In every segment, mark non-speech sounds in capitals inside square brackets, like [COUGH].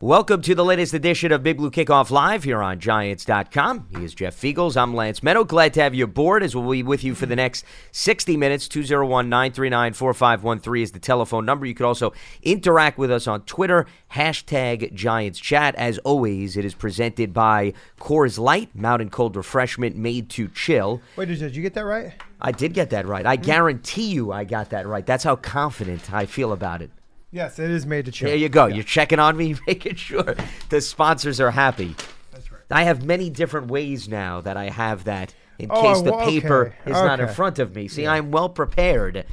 Welcome to the latest edition of Big Blue Kickoff Live here on Giants.com. He is Jeff Feagles. I'm Lance Medow. Glad to have you aboard as we'll be with you for the next 60 minutes. 201 939 4513 is the telephone number. You could also interact with us on Twitter, hashtag Giants Chat. As always, it is presented by Coors Light, Mountain Cold Refreshment made to chill. Wait, did you get that right? I did get that right. I hmm. guarantee you I got that right. That's how confident I feel about it. Yes, it is made to chill. There you go. You're checking on me, [LAUGHS] making sure the sponsors are happy. That's right. I have many different ways now that I have that in Oh, case the well, paper okay, is not in front of me. See, I'm well prepared.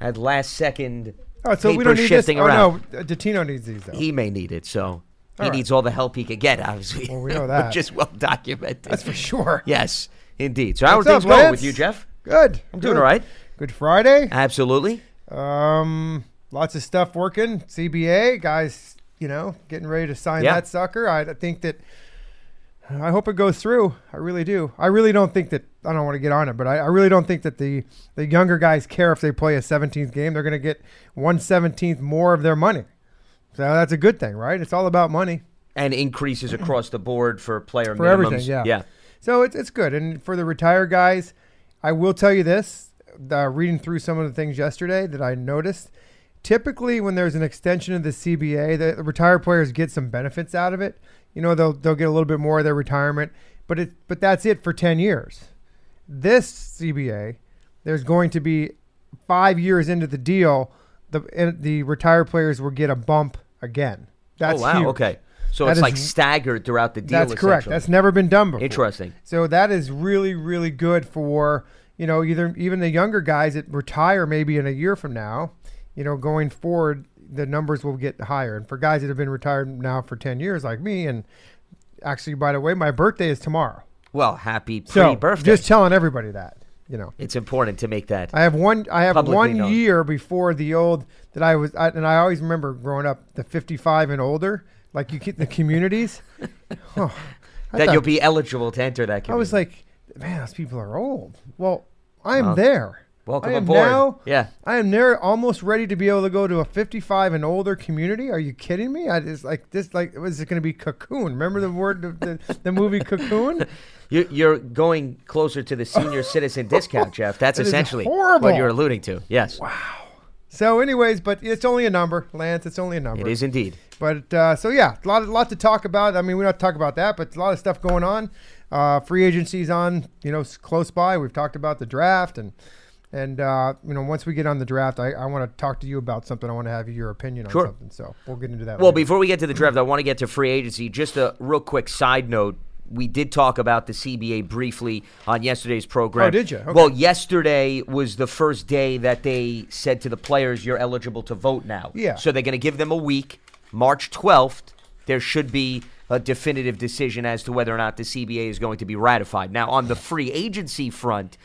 At last second, Oh, so paper we don't need this. Oh around. no, Datino needs these though. He may need it, so he All right. needs all the help he could get. Obviously, Well, we know [LAUGHS] that. which is well documented. That's for sure. Yes, indeed. So how are up, things going with you, Jeff? Good. I'm doing all right. Good Friday. Absolutely. Um, lots of stuff working. CBA guys, you know, getting ready to sign Yeah. that sucker. I I think that. I hope it goes through. I really do. I really don't think that. I don't want to get on it, but I, I really don't think that the the younger guys care if they play a 17th game. They're going to get one 17th more of their money. So that's a good thing, right? It's all about money. And increases across the board for player For minimums. everything, yeah. Yeah. So it's it's good. And for the retired guys, I will tell you this: uh, reading through some of the things yesterday that I noticed. Typically, when there's an extension of the CBA, the, the retired players get some benefits out of it. You know, they'll they'll get a little bit more of their retirement, but it but that's it for ten years. This CBA, there's going to be five years into the deal, the and the retired players will get a bump again. That's oh wow. huge. Okay. So That it's is- like staggered throughout the deal. That's correct. That's never been done before. interesting. So that is really, really good for you know either even the younger guys that retire maybe in a year from now. You know, going forward, the numbers will get higher. And for guys that have been retired now for ten years, like me, and actually, by the way, my birthday is tomorrow. Well, happy So pre-birthday. just telling everybody that. You know, it's important to make that. I have one. I have one known. year before the old that I was, I, and I always remember growing up the fifty-five and older. Like you get the communities. [LAUGHS] Oh, that thought- you'll be eligible to enter that. I was like, man, those people are old. Well, I am Well, there. Welcome I am aboard. Now, Yeah. I am there, almost ready to be able to go to a 55 and older community. Are you kidding me? I just like this. Like, was it going to be cocoon? Remember the word, the, the, the movie Cocoon? [LAUGHS] You- You're going closer to the senior [LAUGHS] citizen discount, Jeff. That's is essentially what you're alluding to. Yes, Wow. So, anyways, but it's only a number, Lance. It's only a number. it is indeed. But uh, so yeah, a lot, lot to talk about. I mean, we don't talk about that, but a lot of stuff going on. Uh, free agency's on, you know, close by. We've talked about the draft, and and uh, you know, once we get on the draft, I, I want to talk to you about something. I want to have your opinion on Sure. something. So we'll get into that. Well, later. before we get to the draft, I want to get to free agency. Just a real quick side note. We did talk about the CBA briefly on yesterday's program. Oh, did you? Okay. Well, yesterday was the first day that they said to the players, you're eligible to vote now. Yeah. So they're going to give them a week. March 12th, there should be a definitive decision as to whether or not the CBA is going to be ratified. Now, on the free agency front,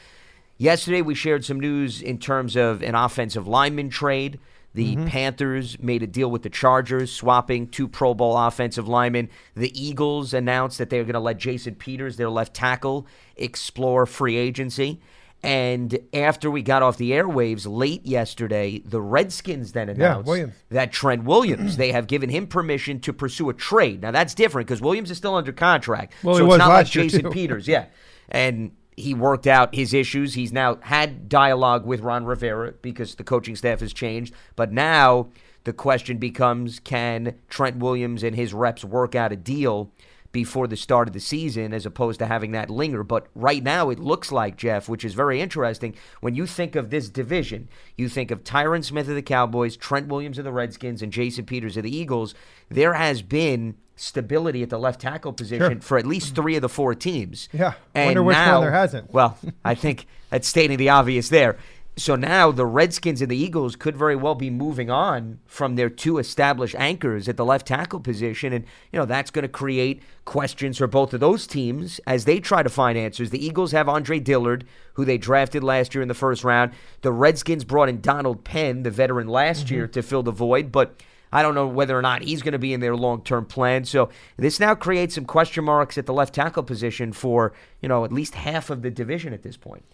Yesterday, we shared some news in terms of an offensive lineman trade. The mm-hmm. Panthers made a deal with the Chargers, swapping two Pro Bowl offensive linemen. The Eagles announced that they are going to let Jason Peters, their left tackle, explore free agency. And after we got off the airwaves late yesterday, the Redskins then announced Williams. that Trent Williams, [CLEARS THROAT] they have given him permission to pursue a trade. Now that's different because Williams is still under contract. Well, so it's was not like Jason too. Peters, yeah. And he worked out his issues. He's now had dialogue with Ron Rivera because the coaching staff has changed. But now the question becomes can Trent Williams and his reps work out a deal before the start of the season as opposed to having that linger? But right now it looks like, Jeff, which is very interesting, when you think of this division, you think of Tyron Smith of the Cowboys, Trent Williams of the Redskins, and Jason Peters of the Eagles. There has been stability at the left tackle position for at least three of the four teams. Yeah. And Wonder which one there hasn't. Well, [LAUGHS] I think that's stating the obvious there. So now the Redskins and the Eagles could very well be moving on from their two established anchors at the left tackle position. And, you know, that's going to create questions for both of those teams as they try to find answers. The Eagles have Andre Dillard, who they drafted last year in the first round. The Redskins brought in Donald Penn, the veteran last mm-hmm. year, to fill the void. But I don't know whether or not he's going to be in their long-term plan. So this now creates some question marks at the left tackle position for you know at least half of the division at this point.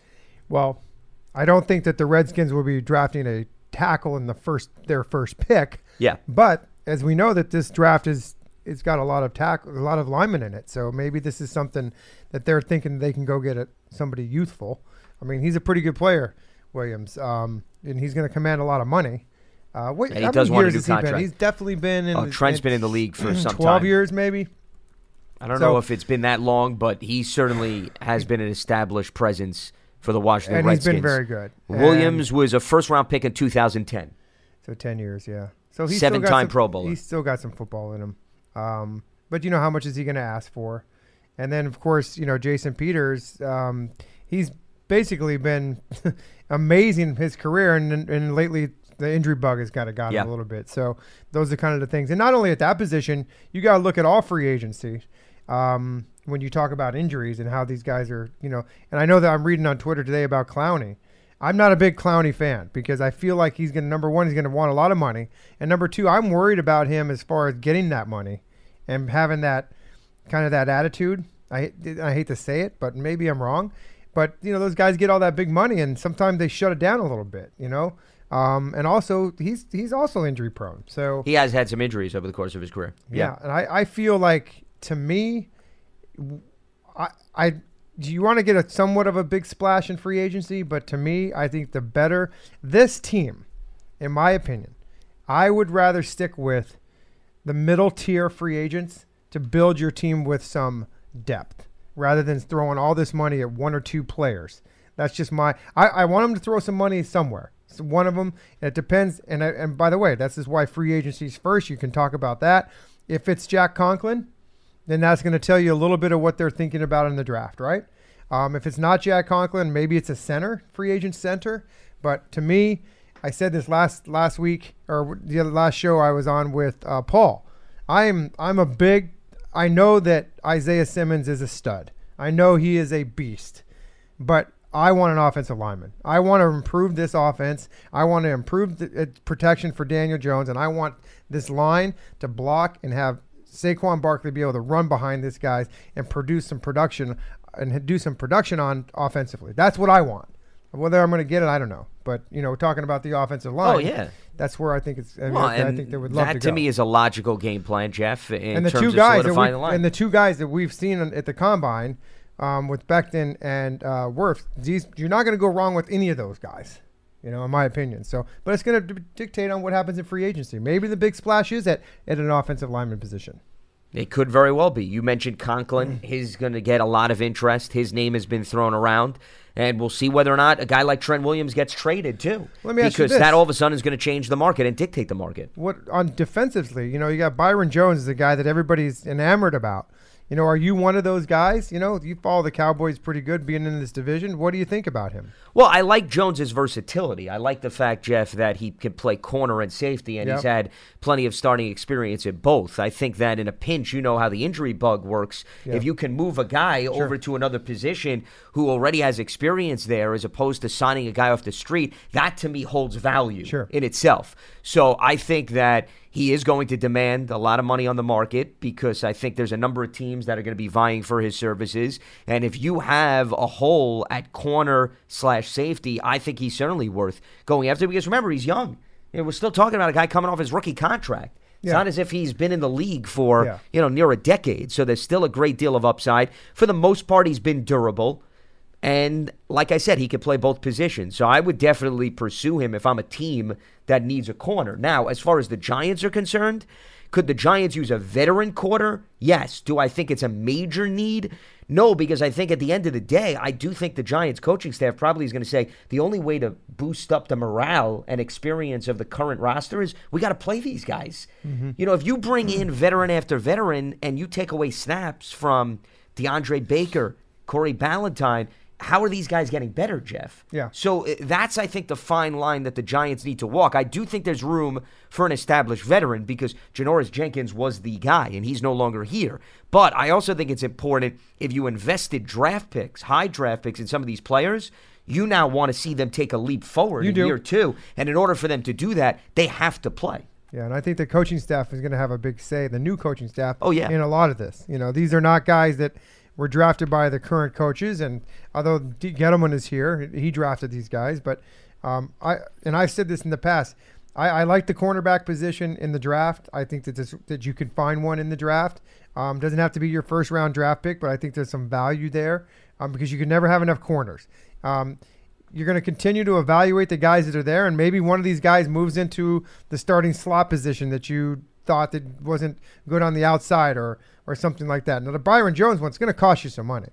well, I don't think that the Redskins will be drafting a tackle in the first their first pick. Yeah. But as we know that this draft is it's got a lot of tack, a lot of linemen in it. So maybe this is something that they're thinking they can go get it, somebody youthful. I mean, he's a pretty good player, Williams, um, and he's going to command a lot of money. Uh, what, And he does want a new has he contract. He's definitely been in. Oh, the- Trent's been in the league for some [CLEARS THROAT] twelve time. years, maybe. I don't So- know if it's been that long, but he certainly has been an established presence for the Washington and he's Redskins. been very good. And Williams was a first round pick in 2010. so ten years, yeah. So he's Seven-time Pro Bowler. He's still got some football in him. Um, but you know how much is he going to ask for? And then of course you know Jason Peters. Um, he's basically been [LAUGHS] amazing his career, and, and and lately the injury bug has kind of got Yeah. him a little bit. So those are kind of the things. And not only at that position, you got to look at all free agency. Um, when you talk about injuries and how these guys are, you know, and I know that I'm reading on Twitter today about Clowney. I'm not a big Clowney fan because I feel like he's going to, number one, he's going to want a lot of money. And number two, I'm worried about him as far as getting that money and having that kind of that attitude. I, I hate to say it, but maybe I'm wrong. But, you know, those guys get all that big money and sometimes they shut it down a little bit, you know? Um, and also, he's he's also injury prone. So, He has had some injuries over the course of his career. yeah, and I, I feel like to me, I I do you want to get a somewhat of a big splash in free agency, but to me, I think the better this team, in my opinion, I would rather stick with the middle tier free agents to build your team with some depth rather than throwing all this money at one or two players. That's just my. I, I want them to throw some money somewhere. It's one of them. It depends. And and by the way, that's is why free agencies first. You can talk about that. If it's Jack Conklin, then that's going to tell you a little bit of what they're thinking about in the draft, right? Um, if it's not Jack Conklin, maybe it's a center, free agent center. But to me, I said this last last week or the last show I was on with uh, Paul. I'm I'm a big. I know that Isaiah Simmons is a stud. I know he is a beast, but I want an offensive lineman. I want to improve this offense. I want to improve the uh, protection for Daniel Jones, and I want this line to block and have Saquon Barkley be able to run behind this guys and produce some production and do some production on offensively. That's what I want. Whether I'm going to get it, I don't know. But you know, talking about the offensive line, Oh, yeah. that's where I think it's. I, mean, Well, I think they would love to. that to to me is a logical game plan, Jeff. In and the terms two of guys that we, the line. and the two guys that we've seen at the combine um, with Becton and uh, Wirfs, these you're not going to go wrong with any of those guys. You know, in my opinion. So, but it's going to dictate on what happens in free agency. Maybe the big splash is at at an offensive lineman position. It could very well be. You mentioned Mm. Conklin. He's going to get a lot of interest. His name has been thrown around. And we'll see whether or not a guy like Trent Williams gets traded, too. Let me ask you because this. that all of a sudden is going to change the market and dictate the market. What on defensively? You know, you got Byron Jones is a guy that everybody's enamored about. You know, are you one of those guys? You know, you follow the Cowboys pretty good being in this division. What do you think about him? Well, I like Jones's versatility. I like the fact, Jeff, that he can play corner and safety, and he's had plenty of starting experience at both. I think that in a pinch, you know how the injury bug works. Yeah. If you can move a guy over to another position who already has experience there, as opposed to signing a guy off the street, that to me holds value Sure. in itself. So I think that he is going to demand a lot of money on the market because I think there's a number of teams that are going to be vying for his services. And if you have a hole at corner slash safety, I think he's certainly worth going after because remember, he's young. You know, we're still talking about a guy coming off his rookie contract. It's Yeah. not as if he's been in the league for, Yeah. you know, near a decade. So there's still a great deal of upside. For the most part, he's been durable. And like I said, he could play both positions. So I would definitely pursue him if I'm a team that needs a corner. Now, as far as the Giants are concerned, could the Giants use a veteran quarter? Yes. Do I think it's a major need? No, because I think at the end of the day, I do think the Giants coaching staff probably is going to say the only way to boost up the morale and experience of the current roster is we got to play these guys. Mm-hmm. You know, if you bring in veteran after veteran and you take away snaps from DeAndre Baker, Corey Ballentine, how are these guys getting better, Jeff? Yeah. So uh, that's, I think, the fine line that the Giants need to walk. I do think there's room for an established veteran because Janoris Jenkins was the guy and he's no longer here. But I also think it's important if you invested draft picks, high draft picks in some of these players, you now want to see them take a leap forward You in do. year two. And in order for them to do that, they have to play. Yeah, and I think the coaching staff is going to have a big say. The new coaching staff. Oh, yeah. In a lot of this, you know, these are not guys that were drafted by the current coaches. And although Gettleman is here, he drafted these guys. But um, I and I've said this in the past. I, I like the cornerback position in the draft. I think that this, that you can find one in the draft. Um, doesn't have to be your first round draft pick, but I think there's some value there um, because you can never have enough corners. Um, you're going to continue to evaluate the guys that are there, and maybe one of these guys moves into the starting slot position that you thought that wasn't good on the outside or or something like that. Now the Byron Jones one's going to cost you some money.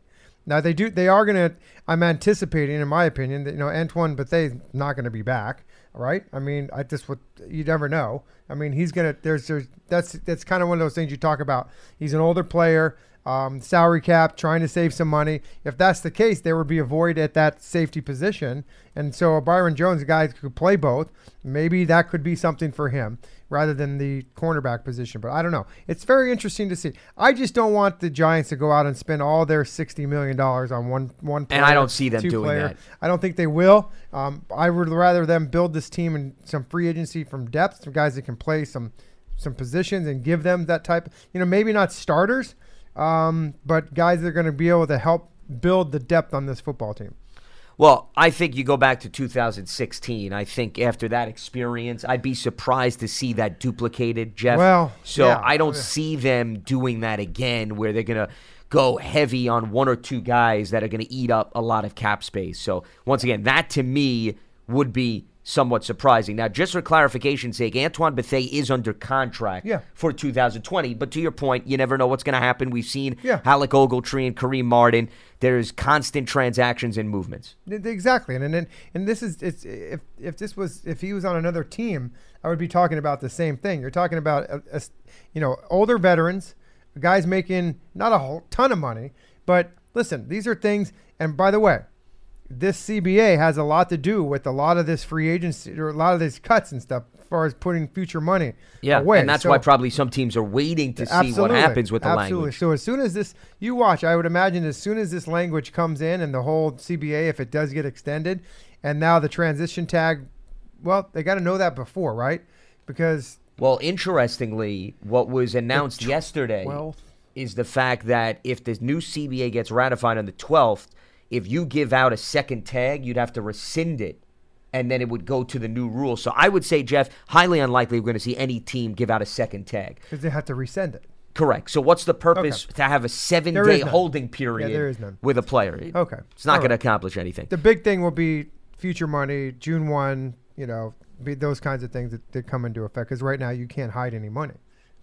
Now they do they are going to I'm anticipating in my opinion that you know Antoine Bethea not going to be back, right? I mean, I just what you never know. I mean, he's going to there's there's that's that's kind of one of those things you talk about. He's an older player um, salary cap, trying to save some money. If that's the case, there would be a void at that safety position. And so a Byron Jones, guy could play both. Maybe that could be something for him rather than the cornerback position. But I don't know. It's very interesting to see. I just don't want the Giants to go out and spend all their sixty million dollars on one one. Player, and I don't see them doing player. that. I don't think they will. Um, I would rather them build this team in some free agency from depth, some guys that can play some some positions and give them that type. You know, maybe not starters um, but guys that are going to be able to help build the depth on this football team. Well, I think you go back to 2016. I think after that experience, I'd be surprised to see that duplicated, Jeff. Well, so yeah. I don't see them doing that again, where they're gonna go heavy on one or two guys that are gonna eat up a lot of cap space. So once again, that to me would be somewhat surprising. Now, just for clarification's sake, Antoine Bethea is under contract yeah. for 2020. But to your point, you never know what's going to happen. We've seen yeah. Alec Ogletree and Kareem Martin. There's constant transactions and movements. Exactly, and and and this is it's if if this was if he was on another team, I would be talking about the same thing. You're talking about a, a, you know older veterans, guys making not a whole ton of money, but listen, these are things. And by the way, this CBA has a lot to do with a lot of this free agency or a lot of these cuts and stuff as far as putting future money yeah, away. and that's so, why probably some teams are waiting to see what happens with the absolutely. language. So as soon as this, you watch, I would imagine as soon as this language comes in and the whole CBA, if it does get extended, and now the transition tag, well, they got to know that before, right? Because well, interestingly, what was announced yesterday 12th. is the fact that if the new CBA gets ratified on the 12th, if you give out a second tag, you'd have to rescind it. And then it would go to the new rule. So I would say, Jeff, highly unlikely we're going to see any team give out a second tag. Because they have to resend it. Correct. So what's the purpose okay. to have a seven there day holding period yeah, there is none. with a player? Okay. It's not going right. to accomplish anything. The big thing will be future money, June 1, you know, be those kinds of things that, that come into effect. Because right now you can't hide any money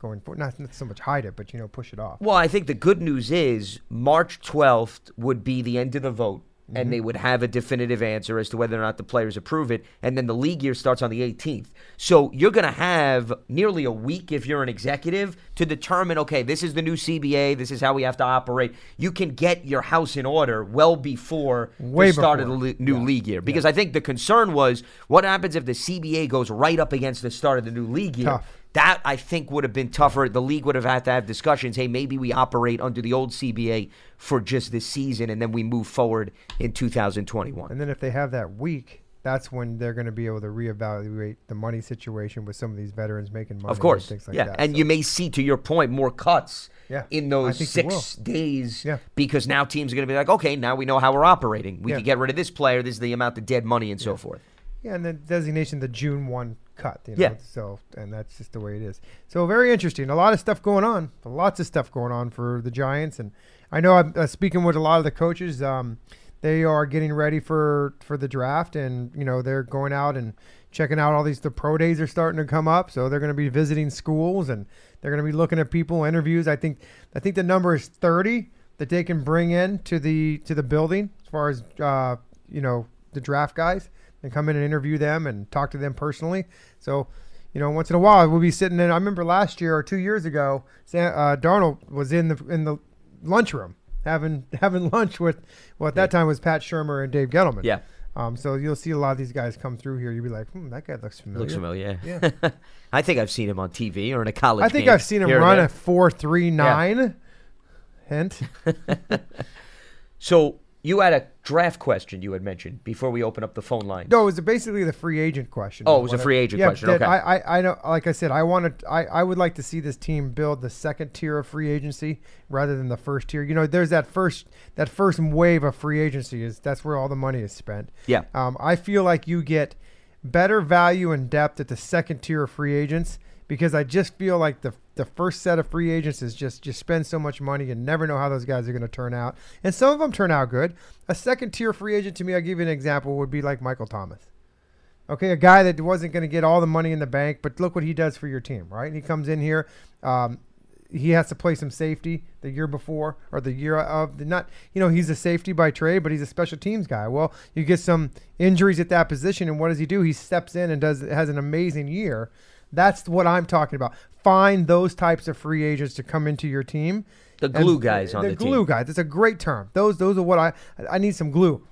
going not, not so much hide it, but you know push it off. Well, I think the good news is March 12th would be the end of the vote. Mm-hmm. And they would have a definitive answer as to whether or not the players approve it. And then the league year starts on the 18th. So you're going to have nearly a week if you're an executive to determine okay, this is the new CBA. This is how we have to operate. You can get your house in order well before Way the start before. of the le- new yeah. league year. Because yeah. I think the concern was what happens if the CBA goes right up against the start of the new league year? Tough. That I think would have been tougher. The league would have had to have discussions. Hey, maybe we operate under the old CBA for just this season, and then we move forward in 2021. And then if they have that week, that's when they're going to be able to reevaluate the money situation with some of these veterans making money. Of course, and things like yeah, that. and so. you may see, to your point, more cuts. Yeah. in those six days, Yeah. because now teams are going to be like, okay, now we know how we're operating. We Yeah. can get rid of this player. This is the amount of dead money and so forth. Yeah, and the designation the June one cut. You know, Yeah. So and that's just the way it is. So very interesting. A lot of stuff going on. Lots of stuff going on for the Giants. And I know I'm uh, speaking with a lot of the coaches. Um, they are getting ready for for the draft, and you know they're going out and checking out all these. The pro days are starting to come up, so they're going to be visiting schools and they're going to be looking at people interviews. I think I think the number is 30 that they can bring in to the to the building as far as uh, you know the draft guys and come in and interview them and talk to them personally. So, you know, once in a while we'll be sitting in. I remember last year or two years ago, Sam, uh, Darnold was in the in the lunchroom having [LAUGHS] having lunch with well at that time was Pat Shurmur and Dave Gettleman. Yeah. Um, so you'll see a lot of these guys come through here. You'll be like, hmm, that guy looks familiar. Looks familiar. Yeah. [LAUGHS] I think I've seen him on TV or in a college. I think I've seen him run a four three nine. Hint. [LAUGHS] So you had a draft question you had mentioned before we open up the phone line. No, it was basically the free agent question. Oh, it was a free agent yeah, question, that okay. I, I, I know. Like I said, I wanted. I, I would like to see this team build the second tier of free agency rather than the first tier. You know, there's that first that first wave of free agency is that's where all the money is spent. Yeah. Um, I feel like you get better value and depth at the second tier of free agents because I just feel like the the first set of free agents is just just spend so much money and never know how those guys are going to turn out. And some of them turn out good. A second tier free agent to me, I'll give you an example, would be like Michael Thomas. Okay, a guy that wasn't going to get all the money in the bank, but look what he does for your team, right? he comes in here. Um, he has to play some safety the year before or the year of the not you know he's a safety by trade but he's a special teams guy well you get some injuries at that position and what does he do he steps in and does has an amazing year that's what i'm talking about find those types of free agents to come into your team The glue And- guys on the, team. the glue team. guys it's a great term those those are what i i need some glue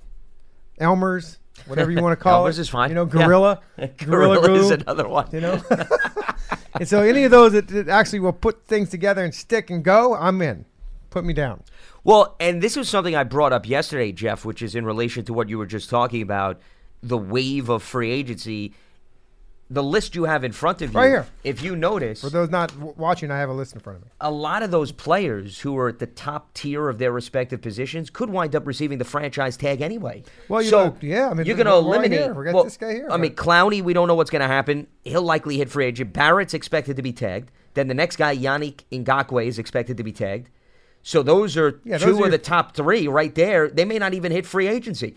elmers whatever you want to [LAUGHS] call Elmer's it is fine. you know Yeah. gorilla [LAUGHS] gorilla, Gorilla is another one. you know. [LAUGHS] and so any of those that, that actually will put things together and stick and go, I'm in. Put me down. Well, and this was something I brought up yesterday, Jeff, which is in relation to what you were just talking about the wave of free agency. The list you have in front of you, Right here. if you notice, For those not w- watching, I have a list in front of me. a lot of those players who are at the top tier of their respective positions could wind up receiving the franchise tag anyway. Well, you so know, yeah, I mean, you're going to eliminate. We got well, this guy here, I mean, Clowney, we don't know what's going to happen. He'll likely hit free agent. Barrett's expected to be tagged. Then the next guy, Yannick Ngakoue, is expected to be tagged. So those are Yeah, two those are of your- the top three right there. They may not even hit free agency.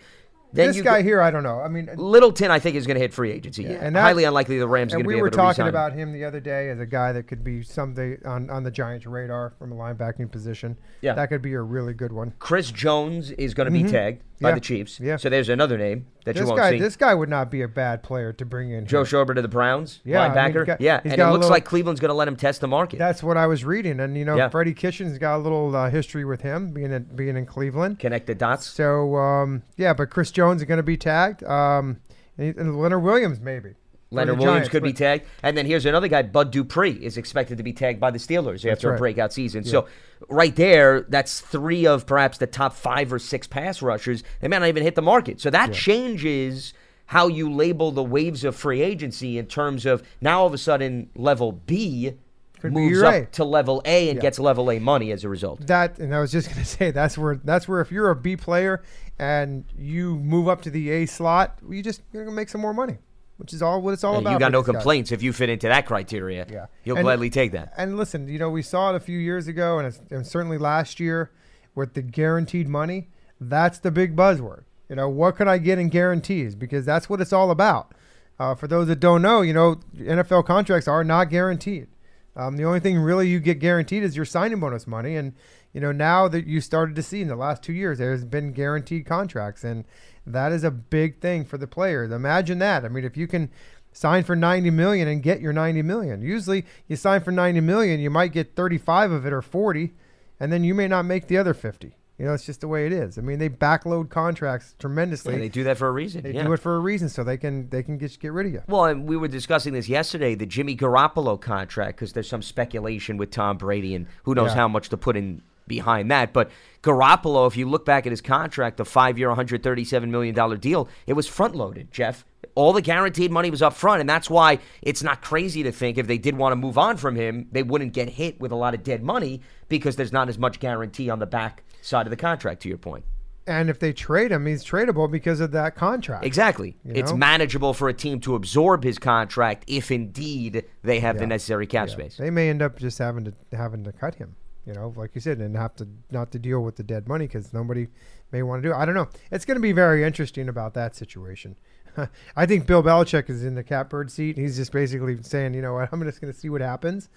Then This guy go- here, I don't know. I mean, uh, Littleton, I think, is going to hit free agency. and that- Highly unlikely the Rams are and going to we be able were talking about him the other day as a guy that could be someday on, on the Giants' radar from a linebacking position. Yeah. That could be a really good one. Chris Jones is going to be mm-hmm. tagged by. Yeah. the Chiefs. Yeah. So there's another name that This you won't guy, see. this guy would not be a bad player to bring in. Joe here. Schobert of the Browns, Yeah, I mean, linebacker. he's got- yeah, he's and it looks little- like Cleveland's going to let him test the market. That's what I was reading, and you know, Yeah. Freddie Kitchens got a little uh, history with him being in, being in Cleveland. Connect the dots. So um, yeah, but Chris Jones is going to be tagged, um, and, and Leonard Williams maybe. Leonard Williams Giants, could be tagged. And then here's another guy, Bud Dupree, is expected to be tagged by the Steelers after a breakout season. So right there, that's three of perhaps the top five or six pass rushers. They may not even hit the market. So that changes how you label the waves of free agency in terms of now all of a sudden level B Could moves up A. to level A and Yeah. gets level A money as a result. That and I was just going [LAUGHS] to say that's where that's where if you're a B player and you move up to the A slot, you just you're going to make some more money, which is all what it's all Yeah, about. you got no complaints if you fit into that criteria. Yeah. You'll And- gladly take that. And listen, you know, we saw it a few years ago, and, it's, and certainly last year with the guaranteed money. That's the big buzzword. You know, what can I get in guarantees? Because that's what it's all about. Uh, for those that don't know, you know, NFL contracts are not guaranteed. Um, the only thing really you get guaranteed is your signing bonus money. And, you know, now that you started to see in the last two years, there's been guaranteed contracts. And that is a big thing for the players. Imagine that. I mean, if you can sign for 90 million and get your 90 million. Usually you sign for 90 million, you might get 35 of it or 40, and then you may not make the other 50. You know, it's just the way it is. I mean, they backload contracts tremendously. Yeah, they do that for a reason. They yeah. do it for a reason, so they can they can get get rid of you. Well, and we were discussing this yesterday, the Jimmy Garoppolo contract, because there's some speculation with Tom Brady, and who knows Yeah. how much to put in behind that. But Garoppolo, if you look back at his contract, the five-year, 137 million dollar deal, it was front-loaded. Jeff, all the guaranteed money was up front, and that's why it's not crazy to think if they did want to move on from him, they wouldn't get hit with a lot of dead money because there's not as much guarantee on the back side of the contract. To your point. And if they trade him, he's tradable because of that contract. Exactly. You It's manageable for a team to absorb his contract if indeed they have the necessary cap Yeah. space. They may end up just having to having to cut him. You know, like you said, and have to not to deal with the dead money because nobody may want to do it. I don't know. It's going to be very interesting about that situation. [LAUGHS] I think Bill Belichick is in the catbird seat. He's just basically saying, you know what, [LAUGHS] I'm just going to see what happens.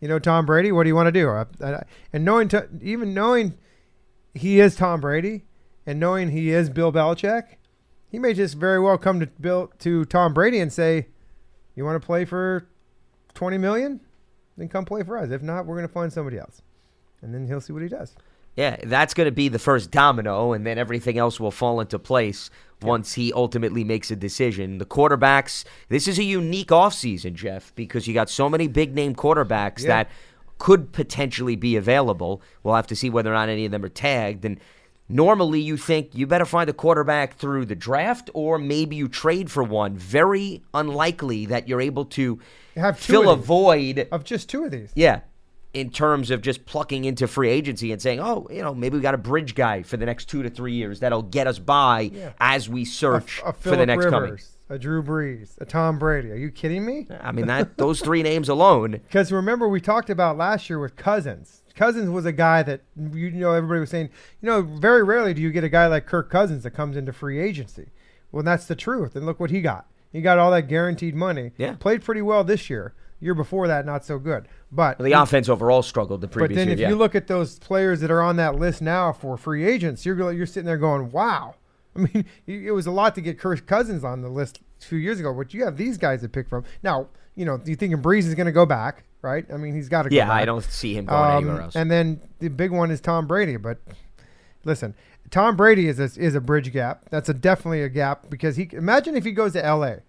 You know, Tom Brady, what do you want to do? I- I- And knowing, to, even knowing he is Tom Brady, and knowing he is Bill Belichick, he may just very well come to Bill to Tom Brady and say, "You want to play for twenty million? Then come play for us. If not, we're going to find somebody else." And then he'll see what he does. Yeah, that's going to be the first domino, and then everything else will fall into place once he ultimately makes a decision. The quarterbacks, this is a unique offseason, Jeff, because you got so many big name quarterbacks Yeah. that could potentially be available. We'll have to see whether or not any of them are tagged. And normally you think you better find a quarterback through the draft or maybe you trade for one. Very unlikely that you're able to Have fill a void Of just two of these. yeah. In terms of just plucking into free agency and saying, oh, you know, maybe we got a bridge guy for the next two to three years that'll get us by Yeah. as we search a for the next coming. Rivers, a Drew Brees, a Tom Brady. Are you kidding me? I mean that those three names alone. [LAUGHS] Because remember we talked about last year with Cousins. Cousins was a guy that you know everybody was saying, you know, very rarely do you get a guy like Kirk Cousins that comes into free agency. Well, that's the truth. And look what he got. He got all that guaranteed money. Yeah. Played pretty well this year. Year before that, not so good. But The offense overall struggled the but previous then year. if yeah. you look at those players that are on that list now for free agents, you're you're sitting there going, "Wow." [LAUGHS] I mean, it was a lot to get Kirk Cousins on the list a few years ago, but you have these guys to pick from. Now, you know, do you thinking Brees is going to go back, right? I mean, he's got to go yeah. I don't see him going Um, anywhere else. And then the big one is Tom Brady. But listen, Tom Brady is a, is a bridge gap. That's a definitely a gap because he imagine if he goes to L.A.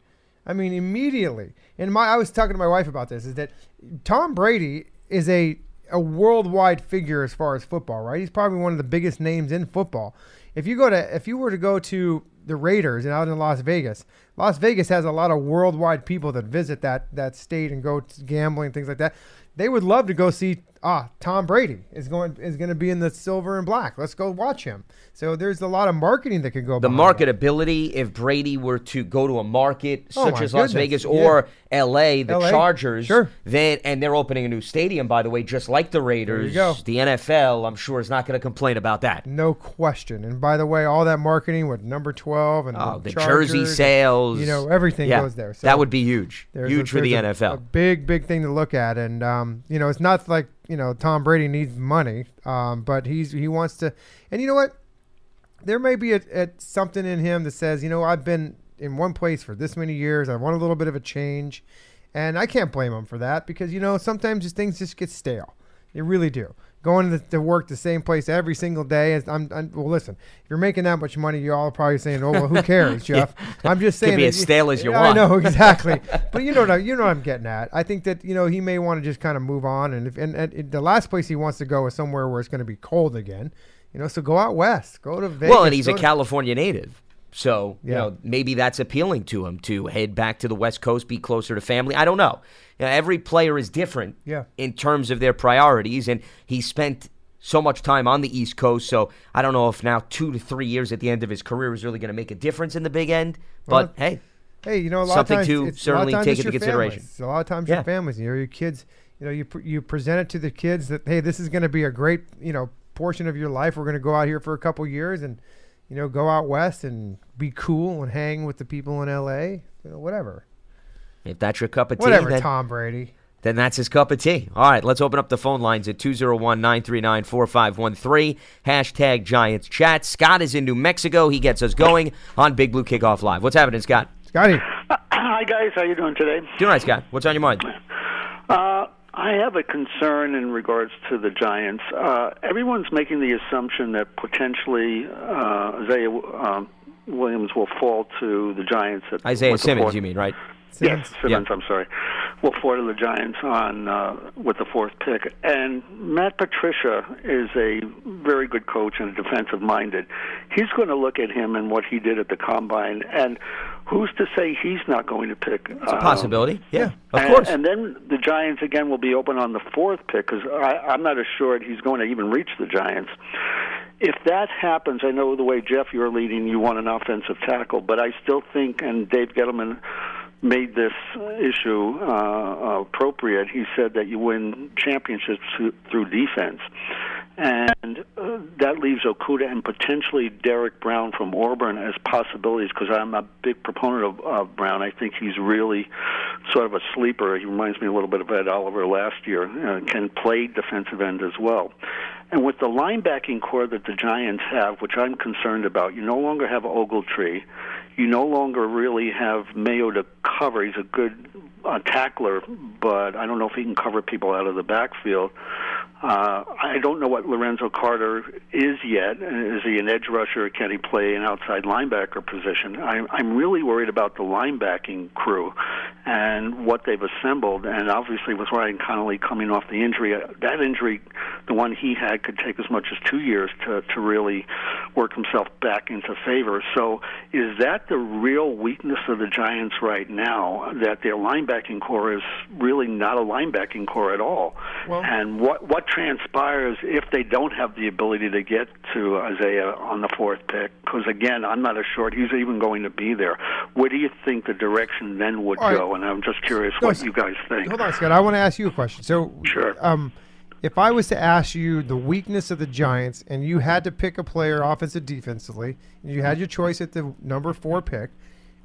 I mean, immediately. And my I was talking to my wife about this. Is that Tom Brady is a a worldwide figure as far as football, right? He's probably one of the biggest names in football. If you go to if you were to go to the Raiders and out in Las Vegas, Las Vegas has a lot of worldwide people that visit that that state and go gambling things like that. They would love to go see ah Tom Brady is going is going to be in the silver and black. Let's go watch him. So there's a lot of marketing that could go. the that. marketability, if Brady were to go to a market Oh, such as Las goodness, Vegas yeah. or LA, the LA, Chargers, sure. then and they're opening a new stadium, by the way, just like the Raiders. The NFL, I'm sure, is not going to complain about that. No question. And by the way, all that marketing with number 12 and Oh, the Chargers, jersey sales, you know, everything yeah, goes there. So that would be huge, huge a- for the a- NFL. A big, big thing to look at. And, um, you know, it's not like, you know, Tom Brady needs money, um, but he's he wants to. And you know what? There may be a, a, something in him that says, you know, I've been in one place for this many years. I want a little bit of a change. And I can't blame him for that because, you know, sometimes things just get stale. You really do. Going to, to work the same place every single day. Is, I'm, I'm, well, listen, if you're making that much money, you're all probably saying, oh, well, who cares, [LAUGHS] Jeff? I'm just saying. be as stale as you I want. know, [LAUGHS] exactly. but you know, what I- you know what I'm getting at. I think that, you know, he may want to just kind of move on. And, if, and, and the last place he wants to go is somewhere where it's going to be cold again. You know, so go out west. Go to Vegas. well, and he's a to- California native. So, you know, maybe that's appealing to him to head back to the West Coast, be closer to family. I don't know. You know, every player is different Yeah. in terms of their priorities, and he spent so much time on the East Coast. So I don't know if now two to three years at the end of his career is really going to make a difference in the big end. But Well, hey, Hey, you know, a lot Something of times to it's, certainly a lot of times take into consideration. Families. A lot of times Yeah. your families, you know, your kids, you know, you pr- you present it to the kids that hey, this is going to be a great, you know, portion of your life. We're going to go out here for a couple years and, you know, go out west and be cool and hang with the people in L.A. You know, whatever, if that's your cup of tea, whatever. then, Tom Brady. then that's his cup of tea. All right, let's open up the phone lines at 201 939 4513. Hashtag Giants Chat. Scott is in New Mexico. He gets us going on Big Blue Kickoff Live. What's happening, Scott? Scotty, [CLEARS THROAT] Hi guys, how you doing today? Doing all right, Scott. What's on your mind? Uh, I have a concern in regards to the Giants. Uh, everyone's making the assumption that potentially uh, Isaiah um, Williams will fall to the Giants. At, Isaiah with the Simmons, you mean, right? Simmons. Yes, Simmons. I'm sorry. Will fall to the Giants on uh, with the fourth pick. And Matt Patricia is a very good coach and defensive minded. He's going to look at him and what he did at the combine. And who's to say he's not going to pick? It's a possibility. Yeah, of and, course. And then the Giants again will be open on the fourth pick because I'm not assured he's going to even reach the Giants. If that happens, I know the way Jeff you're leading, you want an offensive tackle, but I still think, and Dave Gettleman made this issue uh, appropriate. He said that you win championships through- defense. And uh, that leaves Okudah and potentially Derrick Brown from Auburn as possibilities because I'm a big proponent of, of Brown. I think he's really sort of a sleeper. He reminds me a little bit of Ed Oliver last year. Uh, can play defensive end as well. And with the linebacking corps that the Giants have, which I'm concerned about, you no longer have Ogletree. You no longer really have Mayo to cover. He's a good uh, tackler, but I don't know if he can cover people out of the backfield. Uh, I don't know what Lorenzo Carter is yet. Is he an edge rusher? Can he play an outside linebacker position? I'm, I'm really worried about the linebacking crew and what they've assembled. And obviously, with Ryan Connelly coming off the injury, uh, that injury the one he had could take as much as two years to to really work himself back into favor. So, is that the real weakness of the Giants right now? That their linebacking corps is really not a linebacking corps at all. Well- and what what transpires if they don't have the ability to get to Isaiah on the fourth pick? Because again, I'm not assured he's even going to be there. Where do you think the direction then would right. go? And I'm just curious No, what you guys think. Hold on, Scott. I want to ask you a question. So, Sure. Um, if I was to ask you the weakness of the Giants, and you had to pick a player, offensive, defensively, and you had your choice at the number four pick,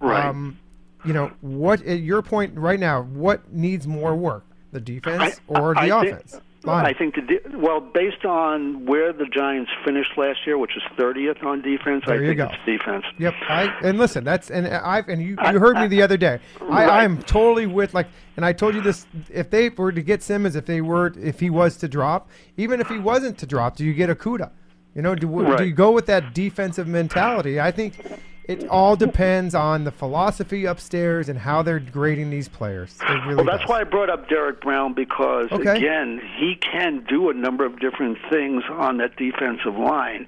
Right. Um, you know, what at your point right now, what needs more work, the defense I- or the I think- offense? Line. I think the de- well, based on where the Giants finished last year, which is 30th on defense, There I think go. it's defense. Yep. I and listen, that's and I've and you, you heard me the other day. I, Right. I'm totally with like, and I told you this. If they were to get Simmons, if they were, if he was to drop, even if he wasn't to drop, do you get Okudah? You know, do, do you go with that defensive mentality? I think it all depends on the philosophy upstairs and how they're grading these players. Really Well, that's does. why I brought up Derrick Brown because Okay. again, he can do a number of different things on that defensive line,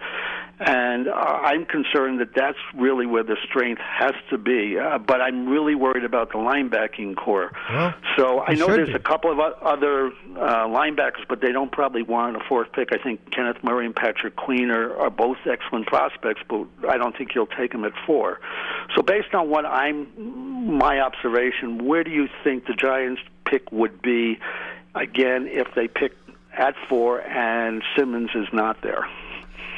and uh, I'm concerned that that's really where the strength has to be. Uh, but I'm really worried about the linebacking corps. Well, so I know there's be. a couple of other uh, linebackers, but they don't probably want a fourth pick. I think Kenneth Murray and Patrick Queen are, are both excellent prospects, but I don't think he'll take them at four. So based on what I'm my observation, where do you think the Giants pick would be again if they pick at four and Simmons is not there?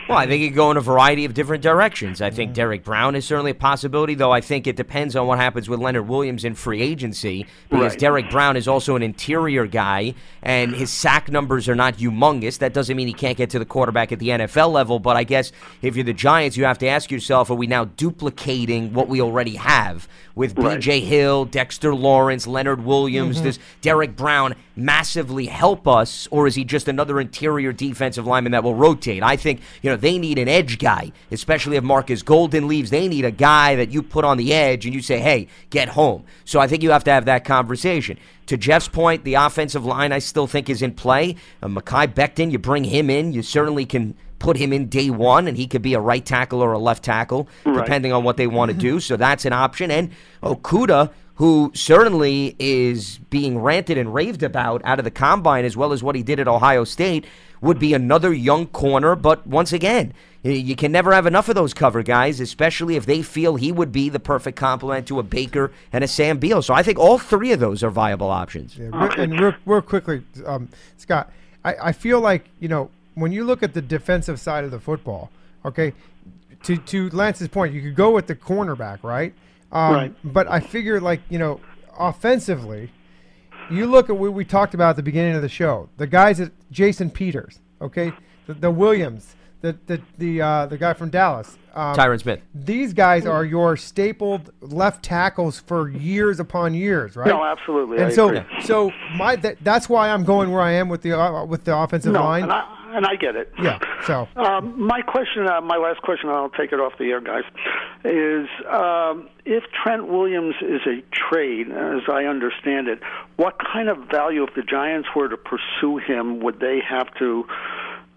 Well, I think it could go in a variety of different directions. I think mm-hmm. Derrick Brown is certainly a possibility, though I think it depends on what happens with Leonard Williams in free agency because Right. Derrick Brown is also an interior guy and his sack numbers are not humongous. That doesn't mean he can't get to the quarterback at the NFL level, but I guess if you're the Giants, you have to ask yourself, are we now duplicating what we already have with Right. BJ Hill, Dexter Lawrence, Leonard Williams? Mm-hmm. Does Derrick Brown massively help us, or is he just another interior defensive lineman that will rotate? I think, you know, they need an edge guy, especially if Marcus Golden leaves. They need a guy that you put on the edge and you say, hey, get home. So I think you have to have that conversation. To Jeff's point, the offensive line I still think is in play. Uh, Mekhi Becton, you bring him in, you certainly can put him in day one, and he could be a right tackle or a left tackle, Right. depending on what they want to [LAUGHS] do. So that's an option. And Okudah, who certainly is being ranted and raved about out of the combine, as well as what he did at Ohio State, would be another young corner. But once again, you can never have enough of those cover guys, especially if they feel he would be the perfect complement to a Baker and a Sam Beal. So I think all three of those are viable options. Yeah, and real, real quickly, um, Scott, I, I feel like you know when you look at the defensive side of the football, okay, to to Lance's point, you could go with the cornerback, right? Um, Right. But I figure like you know, offensively, you look at what we talked about at the beginning of the show. The guys at Jason Peters, okay, the, the Williams, the the the uh, the guy from Dallas, um, Tyron Smith. These guys are your stapled left tackles for years upon years, right? No, absolutely. And I so, agree. so my that, that's why I'm going where I am with the uh, with the offensive no, line. and I, and I get it. yeah. So [LAUGHS] Um, my question, uh, my last question, I'll take it off the air, guys, is um, if Trent Williams is a trade, as I understand it, what kind of value, if the Giants were to pursue him, would they have to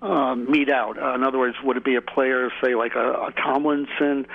um, meet out? Uh, in other words, would it be a player, say, like a, a Tomlinson?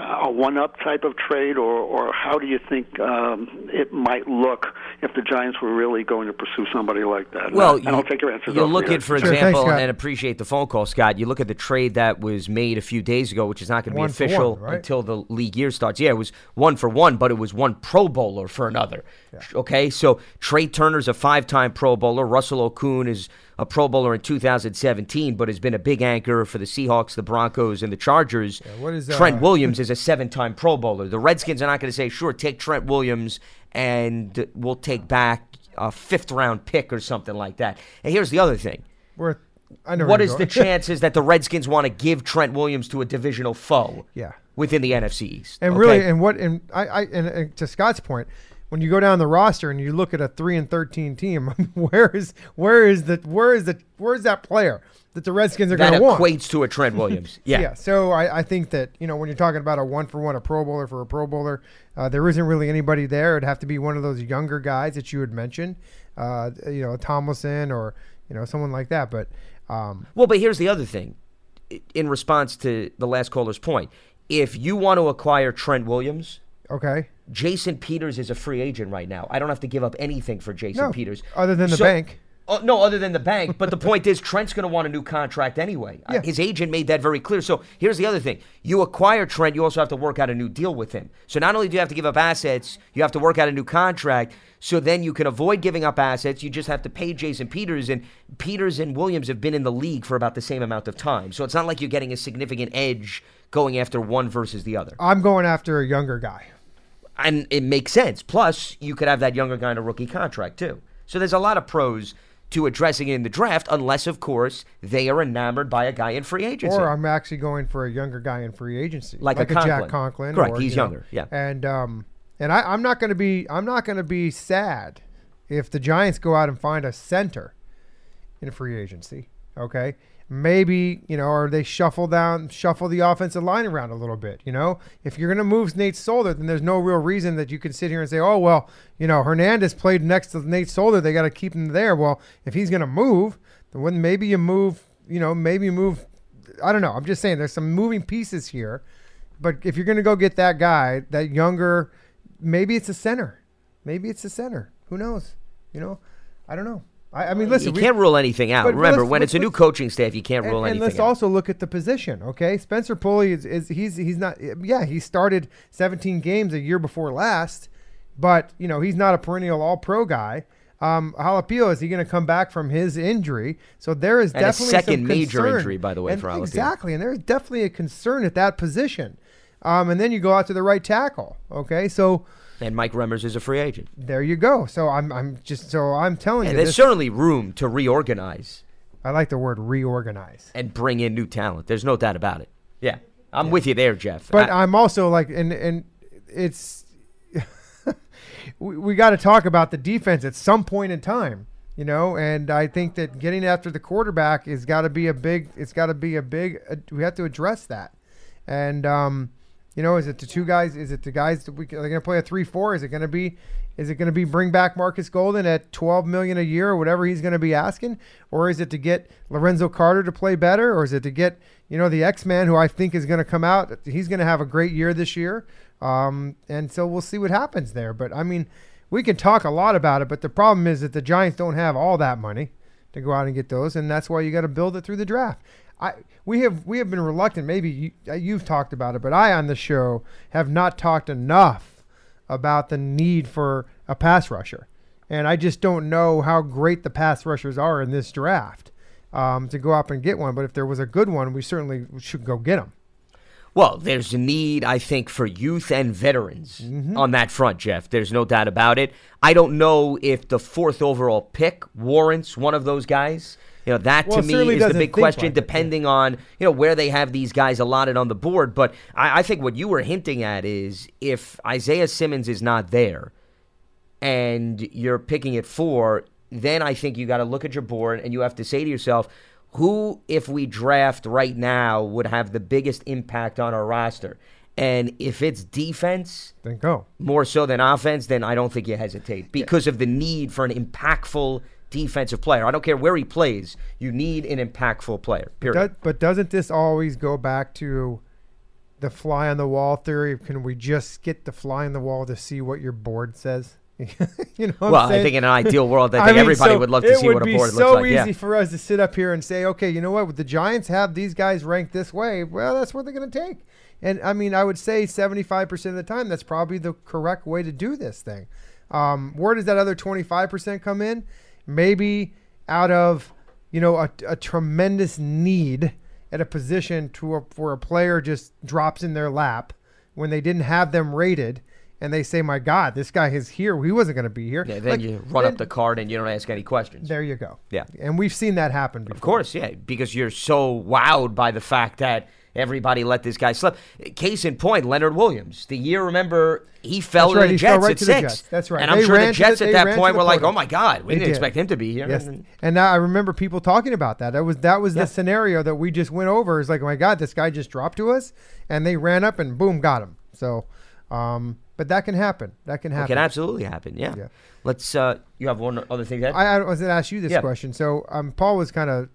A one-up type of trade, or, or how do you think um, it might look if the Giants were really going to pursue somebody like that? Well, and I'll take your answers. You look at, for Sure, example, Scott. and appreciate the phone call, Scott. You look at the trade that was made a few days ago, which is not going to be official one, right? until the league year starts. Yeah, it was one for one, but it was one Pro Bowler for another. Okay, so Trai Turner's a five-time Pro Bowler. Russell Okung is a Pro Bowler in 2017, but has been a big anchor for the Seahawks, the Broncos, and the Chargers. what is, Trent uh, Williams is a seven-time Pro Bowler. The Redskins are not going to say, "Sure, take Trent Williams, and we'll take back a fifth-round pick or something like that." And here's the other thing: we're I know what is the [LAUGHS] chances that the Redskins want to give Trent Williams to a divisional foe? Yeah. within the NFC East. And okay? really, and what, and I, I and, and to Scott's point, when you go down the roster and you look at a three and thirteen team, [LAUGHS] where is where is the where is the where is that player that the Redskins are going to want? That equates to a Trent [LAUGHS] Williams. Yeah. Yeah. So I, I think that you know when you're talking about a one for one, a Pro Bowler for a Pro Bowler, uh, there isn't really anybody there. It'd have to be one of those younger guys that you had mentioned, uh, you know, Tomlinson or you know someone like that. But Um, Well, but here's the other thing. In response to the last caller's point, if you want to acquire Trent Williams, okay. Jason Peters is a free agent right now. I don't have to give up anything for Jason No, Peters. other than the So- bank. Oh, no, other than the bank. But the point is, Trent's going to want a new contract anyway. [LAUGHS] Uh, His agent made that very clear. So here's the other thing: you acquire Trent, you also have to work out a new deal with him. So not only do you have to give up assets, you have to work out a new contract. So then you can avoid giving up assets. You just have to pay Jason Peters, and Peters and Williams have been in the league for about the same amount of time. So it's not like you're getting a significant edge going after one versus the other. I'm going after a younger guy. And it makes sense. Plus, you could have that younger guy on a rookie contract too. So there's a lot of pros to addressing it in the draft, unless, of course, they are enamored by a guy in free agency. Or I'm actually going for a younger guy in free agency, Like a Jack Conklin. Conklin. Correct, or, he's you know, younger, yeah. And um, and I, I'm not going to be I'm not going to be sad if the Giants go out and find a center in a free agency. Okay, maybe you know, or they shuffle down, shuffle the offensive line around a little bit. You know, if you're going to move Nate Solder, then there's no real reason that you can sit here and say, oh well, you know, Hernandez played next to Nate Solder, they got to keep him there. Well, if he's going to move, then maybe you move, you know, maybe you move. I don't know. I'm just saying there's some moving pieces here. But if you're going to go get that guy, that younger, maybe it's a center. Maybe it's a center. Who knows? You know, I don't know. I, I mean, listen, you we- can't rule anything out. Remember, when it's a new coaching staff, you can't rule and anything And let's out. also look at the position. Okay, Spencer Pulley is, is he's he's not. Yeah, he started 17 games a year before last, but you know he's not a perennial All Pro guy. Um, Halapio is he going to come back from his injury? So there is And a definitely second some major injury, by the way, And for Halapio. Exactly, and there's definitely a concern at that position. Um, and then you go out to the right tackle. Okay, so and Mike Remmers is a free agent. there you go. So I'm I'm just so I'm telling And you, there's this, certainly room to reorganize I like the word reorganize. and bring in new talent. There's no doubt about it. Yeah, I'm with you there, Jeff. But I- I'm also like, and and it's [LAUGHS] we, we got to talk about the defense at some point in time, you know. And I think that getting after the quarterback is got to be a big. It's got to be a big. Uh, we have to address that. And um, you know, is it the two guys? Is it the guys that we are they going to play a three-four? Is it going to be? Is it going to be bring back Marcus Golden at 12 million a year or whatever he's going to be asking, or is it to get Lorenzo Carter to play better, or is it to get you know the X-Man who I think is going to come out? He's going to have a great year this year, um, and so we'll see what happens there. But I mean, we can talk a lot about it, but the problem is that the Giants don't have all that money to go out and get those, and that's why you got to build it through the draft. I we have we have been reluctant. Maybe you, uh, you've talked about it, but I on the show have not talked enough about the need for a pass rusher, and I just don't know how great the pass rushers are in this draft um, to go up and get one. But if there was a good one, we certainly should go get him. Well, there's a need, I think, for youth and veterans Mm-hmm. on that front, Jeff. There's no doubt about it. I don't know if the fourth overall pick warrants one of those guys. You know, that Well, to me is the big question, like it, yeah. depending on you know where they have these guys allotted on the board. But I, I think what you were hinting at is if Isaiah Simmons is not there, and you're picking at four, then I think you got to look at your board and you have to say to yourself, who, if we draft right now, would have the biggest impact on our roster? And if it's defense Then go. more so than offense, then I don't think you hesitate because of the need for an impactful defensive player. I don't care where he plays, you need an impactful player. Period. Do- but doesn't this always go back to the fly on the wall theory? Can we just get the fly on the wall to see what your board says? [LAUGHS] you know, what I'm well, I think in an ideal [LAUGHS] world, I I think mean, everybody so would love to see what a board so looks like. So easy Yeah. for us to sit up here and say, okay, you know what? The Giants have these guys ranked this way. Well, that's what they're going to take. And I mean, I would say 75% of the time, that's probably the correct way to do this thing. Um, where does that other 25% come in? Maybe out of, you know, a, a tremendous need at a position to a, where a player just drops in their lap when they didn't have them rated. And they say, "My God, this guy is here. He wasn't going to be here." Yeah, then Like, you run then- up the card and you don't ask any questions. there you go. Yeah. And we've seen that happen before. Of course, yeah, because you're so wowed by the fact that everybody let this guy slip. Case in point, Leonard Williams. The year, remember, he fell That's to right, the he Jets right at six. Jets. That's right. And I'm sure the Jets the- at that point were like, "Oh my God, we They didn't did. expect him to be here." Yes. And- And now I remember people talking about that. That was that was Yeah. the scenario that we just went over. Is like, oh my God, this guy just dropped to us, and they ran up and boom, got him. So, um, but that can happen. That can happen. It can absolutely happen. Yeah. Yeah. Let's. Uh, you have one other thing that I, I was going to ask you this Yeah. question. So, um, Paul was kind of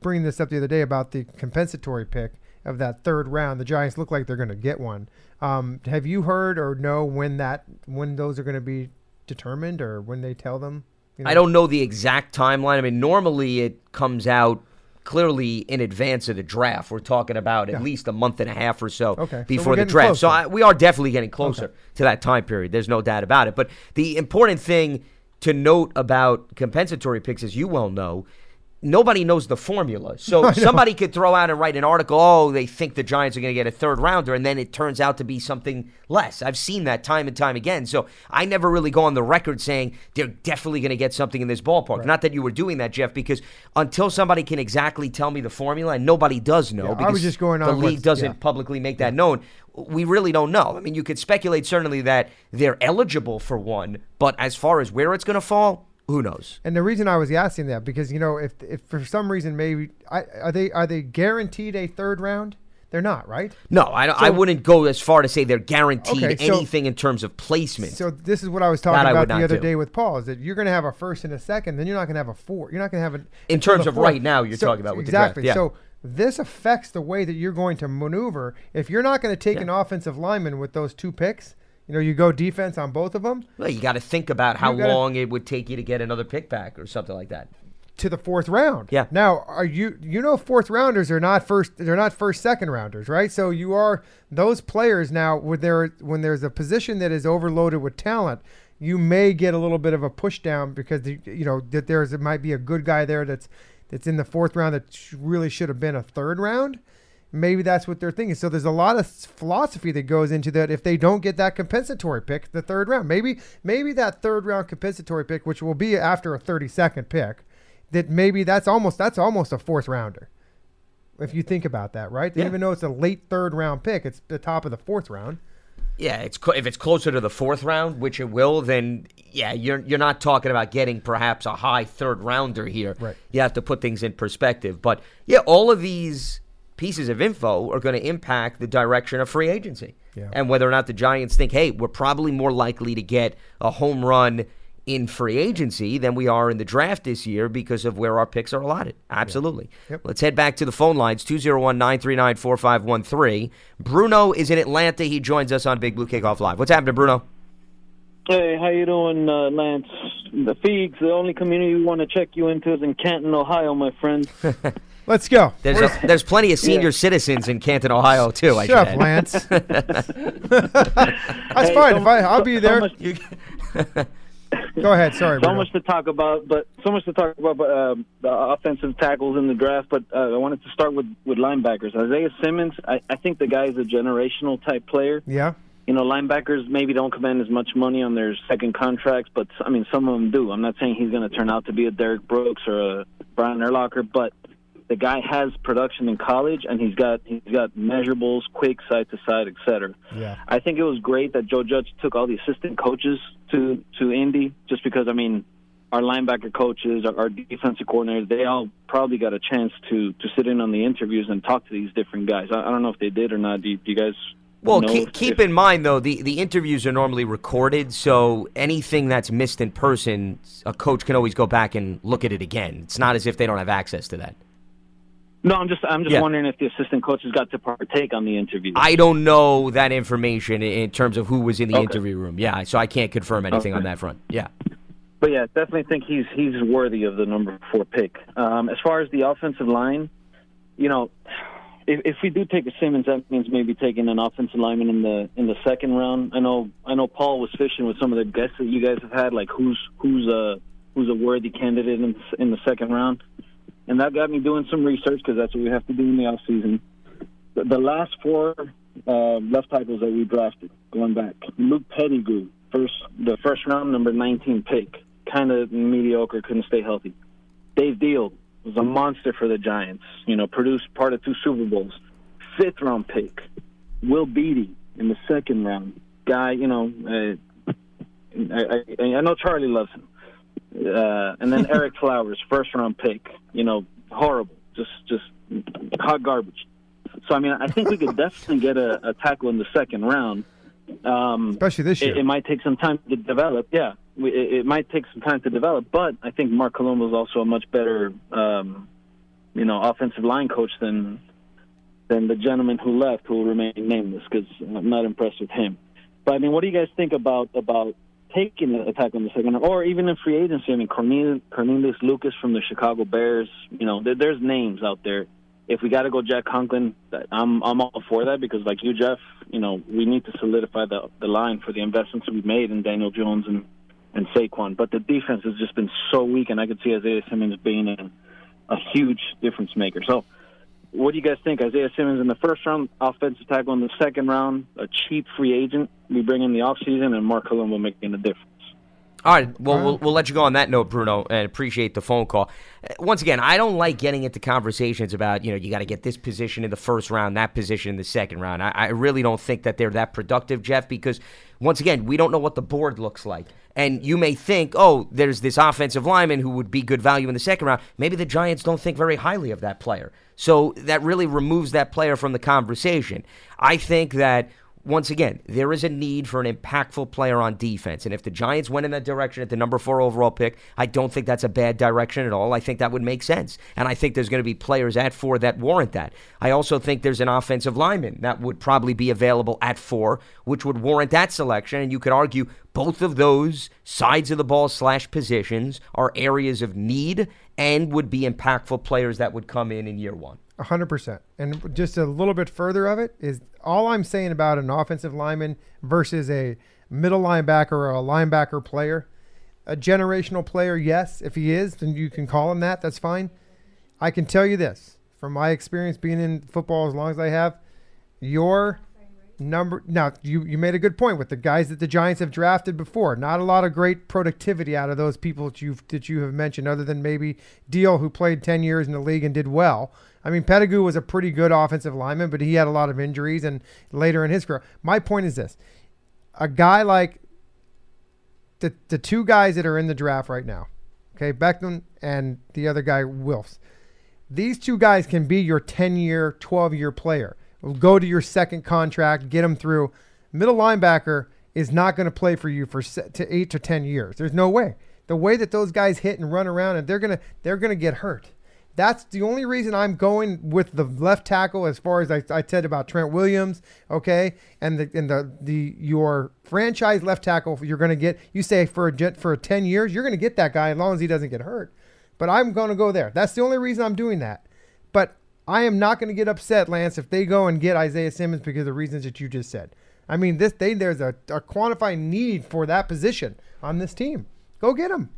bringing this up the other day about the compensatory pick of that third round. The Giants look like they're going to get one. Um, have you heard or know when that when those are going to be determined or when they tell them? You know? I don't know the exact timeline. I mean, normally it comes out clearly in advance of the draft. We're talking about at Yeah. least a month and a half or so Okay, before we're the draft. So. I, we are definitely getting closer Okay. to that time period. There's no doubt about it. But the important thing to note about compensatory picks, as you well know, nobody knows the formula. So [LAUGHS] somebody could throw out and write an article, oh, they think the Giants are going to get a third rounder, and then it turns out to be something less. I've seen that time and time again. So I never really go on the record saying they're definitely going to get something in this ballpark. Not that you were doing that, Jeff, because until somebody can exactly tell me the formula, and nobody does know, Yeah, I because was just going on the league doesn't yeah. publicly make that known. We really don't know. I mean, you could speculate certainly that they're eligible for one, but as far as where it's going to fall, who knows? And the reason I was asking that because you know if if for some reason maybe I, are they are they guaranteed a third round? They're not, right? No, I, don't, I wouldn't go as far to say they're guaranteed Okay, so- anything in terms of placement. So this is what I was talking I about the other do. day with Paul. Is that you're going to have a first and a second, then you're not going to have a four. You're not going to have an In terms of right now, you're So- talking about with the draft, exactly. yeah. So this affects the way that you're going to maneuver. If you're not going to take Yeah. an offensive lineman with those two picks, you know, you go defense on both of them well, you got to think about how gotta- long it would take you to get another pick back or something like that. to the fourth round. Yeah. Now, are you you know fourth rounders are not first they're not first second rounders, right? So you are those players now when there when there's a position that is overloaded with talent, you may get a little bit of a push down because the, you know that there's it might be a good guy there that's that's in the fourth round that really should have been a third round. Maybe that's what they're thinking. So there's a lot of philosophy that goes into that. If they don't get that compensatory pick, the third round, maybe maybe that third round compensatory pick, which will be after a 30 second pick, that maybe that's almost that's almost a fourth rounder. If you think about that, right? Yeah. Even though it's a late third round pick, it's the top of the fourth round. Yeah, it's if it's closer to the fourth round, which it will, then yeah, you're you're not talking about getting perhaps a high third rounder here. Right. You have to put things in perspective. But yeah, all of these pieces of info are going to impact the direction of free agency Yeah. and whether or not the Giants think, hey, we're probably more likely to get a home run in free agency than we are in the draft this year because of where our picks are allotted. Absolutely. Yep. Let's head back to the phone lines 201 939 4513. Bruno is in Atlanta. He joins us on Big Blue Kickoff Live. What's happening, Bruno? Hey, how you doing, uh, Lance? The Feegs, the only community we want to check you into is in Canton, Ohio, my friend. [LAUGHS] Let's go. There's, a, there's plenty of senior citizens in Canton, Ohio, too. I should Chef add. Lance. [LAUGHS] That's Hey, fine. so- if I, I'll be so there. much- You- [LAUGHS] Go ahead. Sorry. so Bruno. much to talk about, but so much to talk about uh, the offensive tackles in the draft. But uh, I wanted to start with with linebackers. Isaiah Simmons, I, I think the guy is a generational type player. Yeah. You know, linebackers maybe don't command as much money on their second contracts, but I mean, some of them do. I'm not saying he's going to turn out to be a Derrick Brooks or a Brian Urlacher, but the guy has production in college, and he's got he's got measurables, quick side to side, et cetera. Yeah. I think it was great that Joe Judge took all the assistant coaches to to Indy, just because I mean, our linebacker coaches, our, our defensive coordinators, they all probably got a chance to to sit in on the interviews and talk to these different guys. I, I don't know if they did or not. Do you, do you guys? Well, know keep, keep in mind though the, the interviews are normally recorded, so anything that's missed in person, a coach can always go back and look at it again. It's not as if they don't have access to that. No, I'm just I'm just Yeah. wondering if the assistant coaches got to partake on the interview. I don't know that information in terms of who was in the Okay. interview room. Yeah, so I can't confirm anything on that front. Yeah. But yeah, definitely think he's he's worthy of the number four pick. Um, as far as the offensive line, you know, if, if we do take a Simmons, that means maybe taking an offensive lineman in the in the second round. I know I know Paul was fishing with some of the guests that you guys have had, like who's who's a who's a worthy candidate in in the second round, and that got me doing some research because that's what we have to do in the off season. The, the last four uh, left tackles that we drafted, going back, Luke Petitgout, first the first round number 19 pick, kind of mediocre, couldn't stay healthy. Dave Diehl was a monster for the Giants. You know, produced part of two Super Bowls. Fifth round pick, Will Beatty in the second round. Guy, you know, uh, I, I, I know Charlie loves him. Uh, and then [LAUGHS] Ereck Flowers, first round pick. You know, horrible, just just hot garbage. So I mean, I think we could [LAUGHS] definitely get a, a tackle in the second round. Um, Especially this year. it, it might take some time to develop. Yeah, we, it, it might take some time to develop, but I think Marc Colombo is also a much better um, you know, offensive line coach than than the gentleman who left, who will remain nameless, because I'm not impressed with him. But I mean, what do you guys think about about taking the attack on the second, or even in free agency? I mean, Cornelius, Cornelius Lucas from the Chicago Bears. You know, there, there's names out there. If we got to go Jack Conklin, I'm I'm all for that because, like you, Jeff, you know, we need to solidify the the line for the investments we've made in Daniel Jones and and Saquon. But the defense has just been so weak, and I could see Isaiah Simmons being a, a huge difference maker. So what do you guys think? Isaiah Simmons in the first round, offensive tackle in the second round, a cheap free agent we bring in the offseason, and Marc Colombo making a difference. All right. Well, we'll, we'll let you go on that note, Bruno, and appreciate the phone call. Uh, once again, I don't like getting into conversations about, you know, you got to get this position in the first round, that position in the second round. I, I really don't think that they're that productive, Jeff, because once again, we don't know what the board looks like. And you may think, oh, there's this offensive lineman who would be good value in the second round. Maybe the Giants don't think very highly of that player. So that really removes that player from the conversation. I think that once again, there is a need for an impactful player on defense. And if the Giants went in that direction at the number four overall pick, I don't think that's a bad direction at all. I think that would make sense. And I think there's going to be players at four that warrant that. I also think there's an offensive lineman that would probably be available at four, which would warrant that selection. And you could argue both of those sides of the ball slash positions are areas of need and would be impactful players that would come in in year one. 100%. And just a little bit further of it is all I'm saying about an offensive lineman versus a middle linebacker or a linebacker player. A generational player, yes. If he is, then you can call him that. That's fine. I can tell you this from my experience being in football as long as I have, your number now you you made a good point with the guys that the Giants have drafted before. Not a lot of great productivity out of those people that you've, that you have mentioned, other than maybe Diehl, who played ten years in the league and did well. I mean, Petitgout was a pretty good offensive lineman, but he had a lot of injuries and later in his career. My point is this: a guy like the the two guys that are in the draft right now, okay, Becton and the other guy Wirfs. These two guys can be your 10 year, 12 year player go to your second contract, get them through. Middle linebacker is not going to play for you for to eight to ten years. There's no way. The way that those guys hit and run around, and they're gonna they're gonna get hurt. That's the only reason I'm going with the left tackle as far as I, I said about Trent Williams, okay, and the and the the your franchise left tackle you're going to get. You say for a for 10 years, you're going to get that guy as long as he doesn't get hurt. But I'm going to go there. That's the only reason I'm doing that. But I am not going to get upset, Lance, if they go and get Isaiah Simmons because of the reasons that you just said. I mean, this they there's a, a quantified need for that position on this team. Go get them.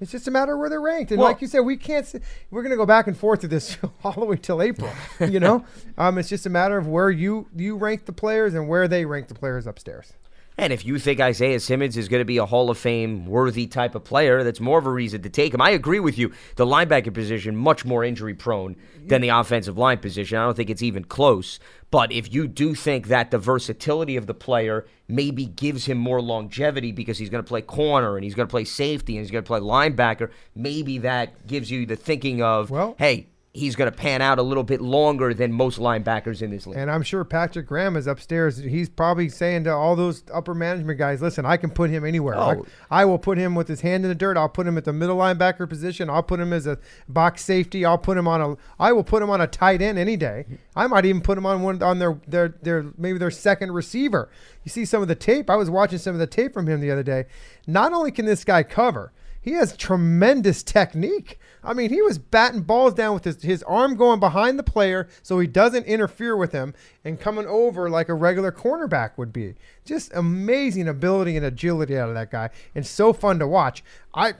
It's just a matter of where they're ranked. And well, like you said, we can't. We're going to go back and forth to this all the way till April. You know, [LAUGHS] um, it's just a matter of where you you rank the players and where they rank the players upstairs. And if you think Isaiah Simmons is going to be a Hall of Fame worthy type of player, that's more of a reason to take him. I agree with you. The linebacker position, much more injury prone than the offensive line position. I don't think it's even close. But if you do think that the versatility of the player maybe gives him more longevity because he's going to play corner and he's going to play safety and he's going to play linebacker, maybe that gives you the thinking of, well, hey, he's going to pan out a little bit longer than most linebackers in this league. And I'm sure Patrick Graham is upstairs. He's probably saying to all those upper management guys, listen, I can put him anywhere. Oh. I, I, will put him with his hand in the dirt. I'll put him at the middle linebacker position. I'll put him as a box safety. I'll put him on a I will put him on a tight end any day. I might even put him on one on their their their maybe their second receiver. You see some of the tape. I was watching some of the tape from him the other day. Not only can this guy cover, he has tremendous technique. I mean, he was batting balls down with his, his arm going behind the player so he doesn't interfere with him and coming over like a regular cornerback would be. Just amazing ability and agility out of that guy, and so fun to watch. I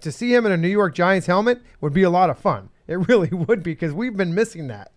to see him in a New York Giants helmet would be a lot of fun. It [LAUGHS] really would be because we've been missing that.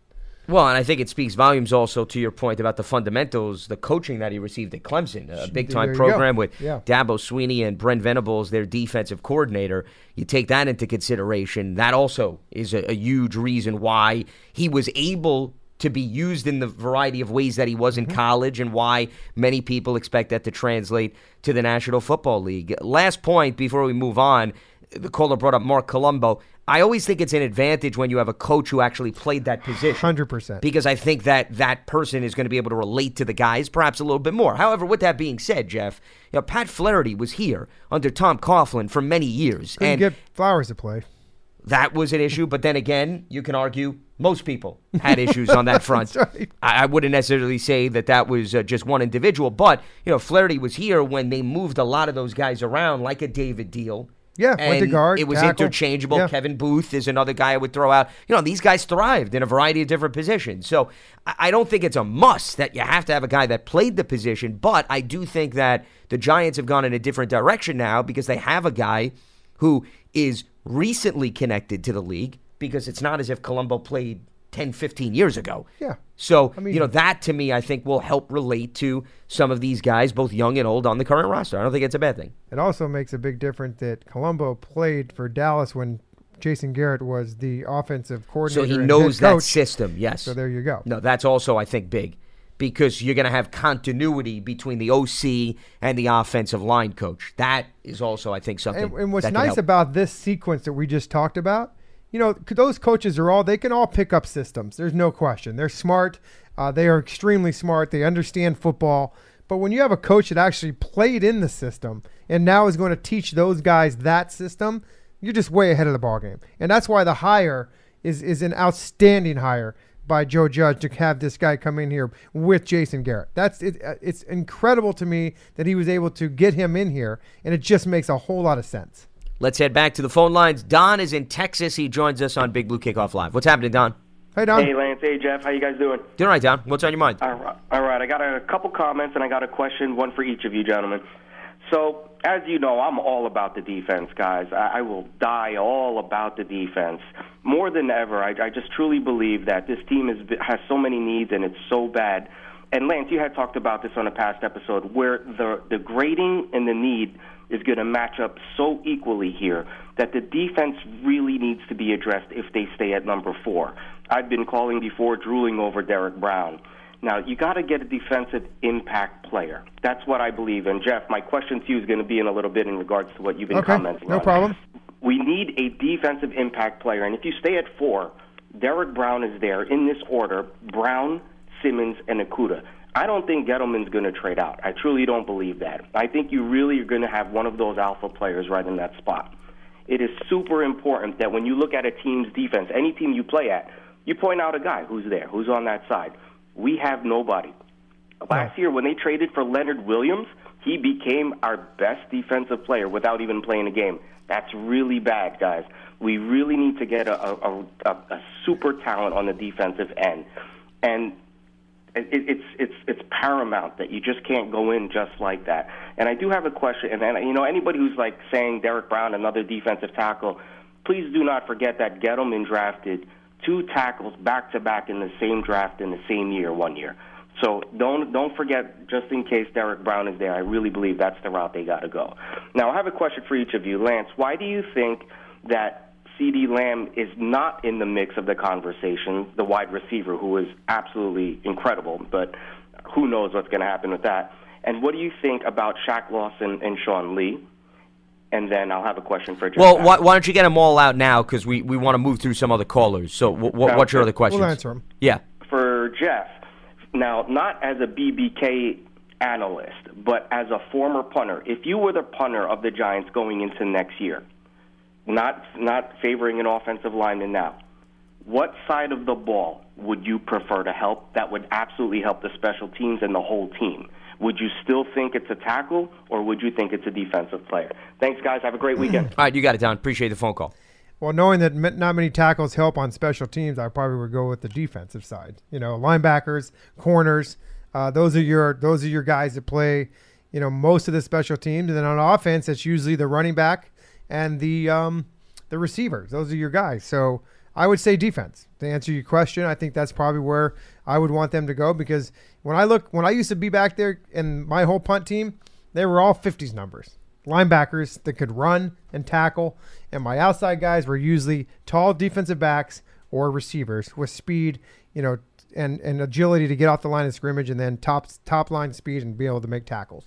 Well, and I think it speaks volumes also to your point about the fundamentals, the coaching that he received at Clemson, a big time program go. with yeah. Dabo Swinney and Brent Venables, their defensive coordinator. You take that into consideration. That also is a, a huge reason why he was able to be used in the variety of ways that he was in mm-hmm. college and why many people expect that to translate to the National Football League. Last point before we move on the caller brought up Marc Colombo. I always think it's an advantage when you have a coach who actually played that position. 100%. Because I think that that person is going to be able to relate to the guys perhaps a little bit more. However, with that being said, Jeff, you know, Pat Flaherty was here under Tom Coughlin for many years. Couldn't and get Flowers to play. that was an issue. But then again, you can argue most people had issues on that [LAUGHS] front. Right. I, I wouldn't necessarily say that that was uh, just one individual, but you know, Flaherty was here when they moved a lot of those guys around, like a David Diehl. Yeah, went to and guard, It was tackle. interchangeable. Yeah. Kevin Boothe is another guy I would throw out. You know, these guys thrived in a variety of different positions. So I don't think it's a must that you have to have a guy that played the position, but I do think that the Giants have gone in a different direction now because they have a guy who is recently connected to the league because it's not as if Colombo played 10, 15 years ago. Yeah. So, I mean- you know, that to me, I think will help relate to some of these guys, both young and old, on the current roster. I don't think it's a bad thing. It also makes a big difference that Colombo played for Dallas when Jason Garrett was the offensive coordinator. So he knows that system. Yes. So there you go. No, that's also I think big because you're going to have continuity between the OC and the offensive line coach. That is also I think something. And, and what's nice about this sequence that we just talked about, you know, those coaches are all they can all pick up systems. There's no question. They're smart. Uh, they are extremely smart. They understand football. But when you have a coach that actually played in the system and now is going to teach those guys that system, you're just way ahead of the ballgame. And that's why the hire is is an outstanding hire by Joe Judge to have this guy come in here with Jason Garrett. That's it, uh, it's incredible to me that he was able to get him in here, and it just makes a whole lot of sense. Let's head back to the phone lines. Don is in Texas. He joins us on Big Blue Kickoff Live. What's happening, Don? Hey Don, Hey, Lance. Hey, Jeff. How you guys doing? Doing all right, Don. What's on your mind? All right. All right. I got a couple comments and I got a question, one for each of you gentlemen. So, as you know, I'm all about the defense, guys. I, I will die all about the defense more than ever. I, I just truly believe that this team is, has so many needs and it's so bad. And Lance, you had talked about this on a past episode where the the grading and the need is going to match up so equally here that the defense really needs to be addressed if they stay at number four. I've been calling before drooling over Derrick Brown. Now, you got to get a defensive impact player. That's what I believe. And, Jeff, my question to you is going to be in a little bit in regards to what you've been Okay, commenting no on. problem. We need a defensive impact player. And if you stay at four, Derrick Brown is there in this order Brown, Simmons, and Okudah. I don't think Gettleman's going to trade out. I truly don't believe that. I think you really are going to have one of those alpha players right in that spot. It is super important that when you look at a team's defense, any team you play at, you point out a guy who's there, who's on that side. We have nobody. Last year, when they traded for Leonard Williams, he became our best defensive player without even playing a game. That's really bad, guys. We really need to get a, a, a, a super talent on the defensive end. And it, it's it's it's paramount that you just can't go in just like that. And I do have a question, and, and you know anybody who's like saying Derrick Brown another defensive tackle, please do not forget that Gettleman drafted two tackles back to back in the same draft in the same year, one year. So don't don't forget, just in case Derrick Brown is there, I really believe that's the route they got to go. Now I have a question for each of you, Lance. Why do you think that CeeDee Lamb is not in the mix of the conversation, the wide receiver who is absolutely incredible, but who knows what's going to happen with that? And what do you think about Shaq Lawson and Sean Lee? And then I'll have a question for Jeff. Well, why, why don't you get them all out now because we, we want to move through some other callers. So, wh- wh- what's your other question? we'll answer them. Yeah. for Jeff. Now, not as a BBK analyst, but as a former punter. If you were the punter of the Giants going into next year, not not favoring an offensive lineman now, what side of the ball would you prefer to help? That would absolutely help the special teams and the whole team. Would you still think it's a tackle, or would you think it's a defensive player? Thanks, guys. Have a great weekend. All right, you got it, Don. Appreciate the phone call. Well, knowing that not many tackles help on special teams, I probably would go with the defensive side. You know, linebackers, corners, uh, those are your those are your guys that play. You know, most of the special teams, and then on offense, it's usually the running back and the um, the receivers. Those are your guys. So I would say defense. To answer your question, I think that's probably where I would want them to go because when I look, when I used to be back there and my whole punt team, they were all 50s numbers linebackers that could run and tackle, and my outside guys were usually tall defensive backs or receivers with speed, you know, and, and agility to get off the line of scrimmage, and then top top line speed and be able to make tackles.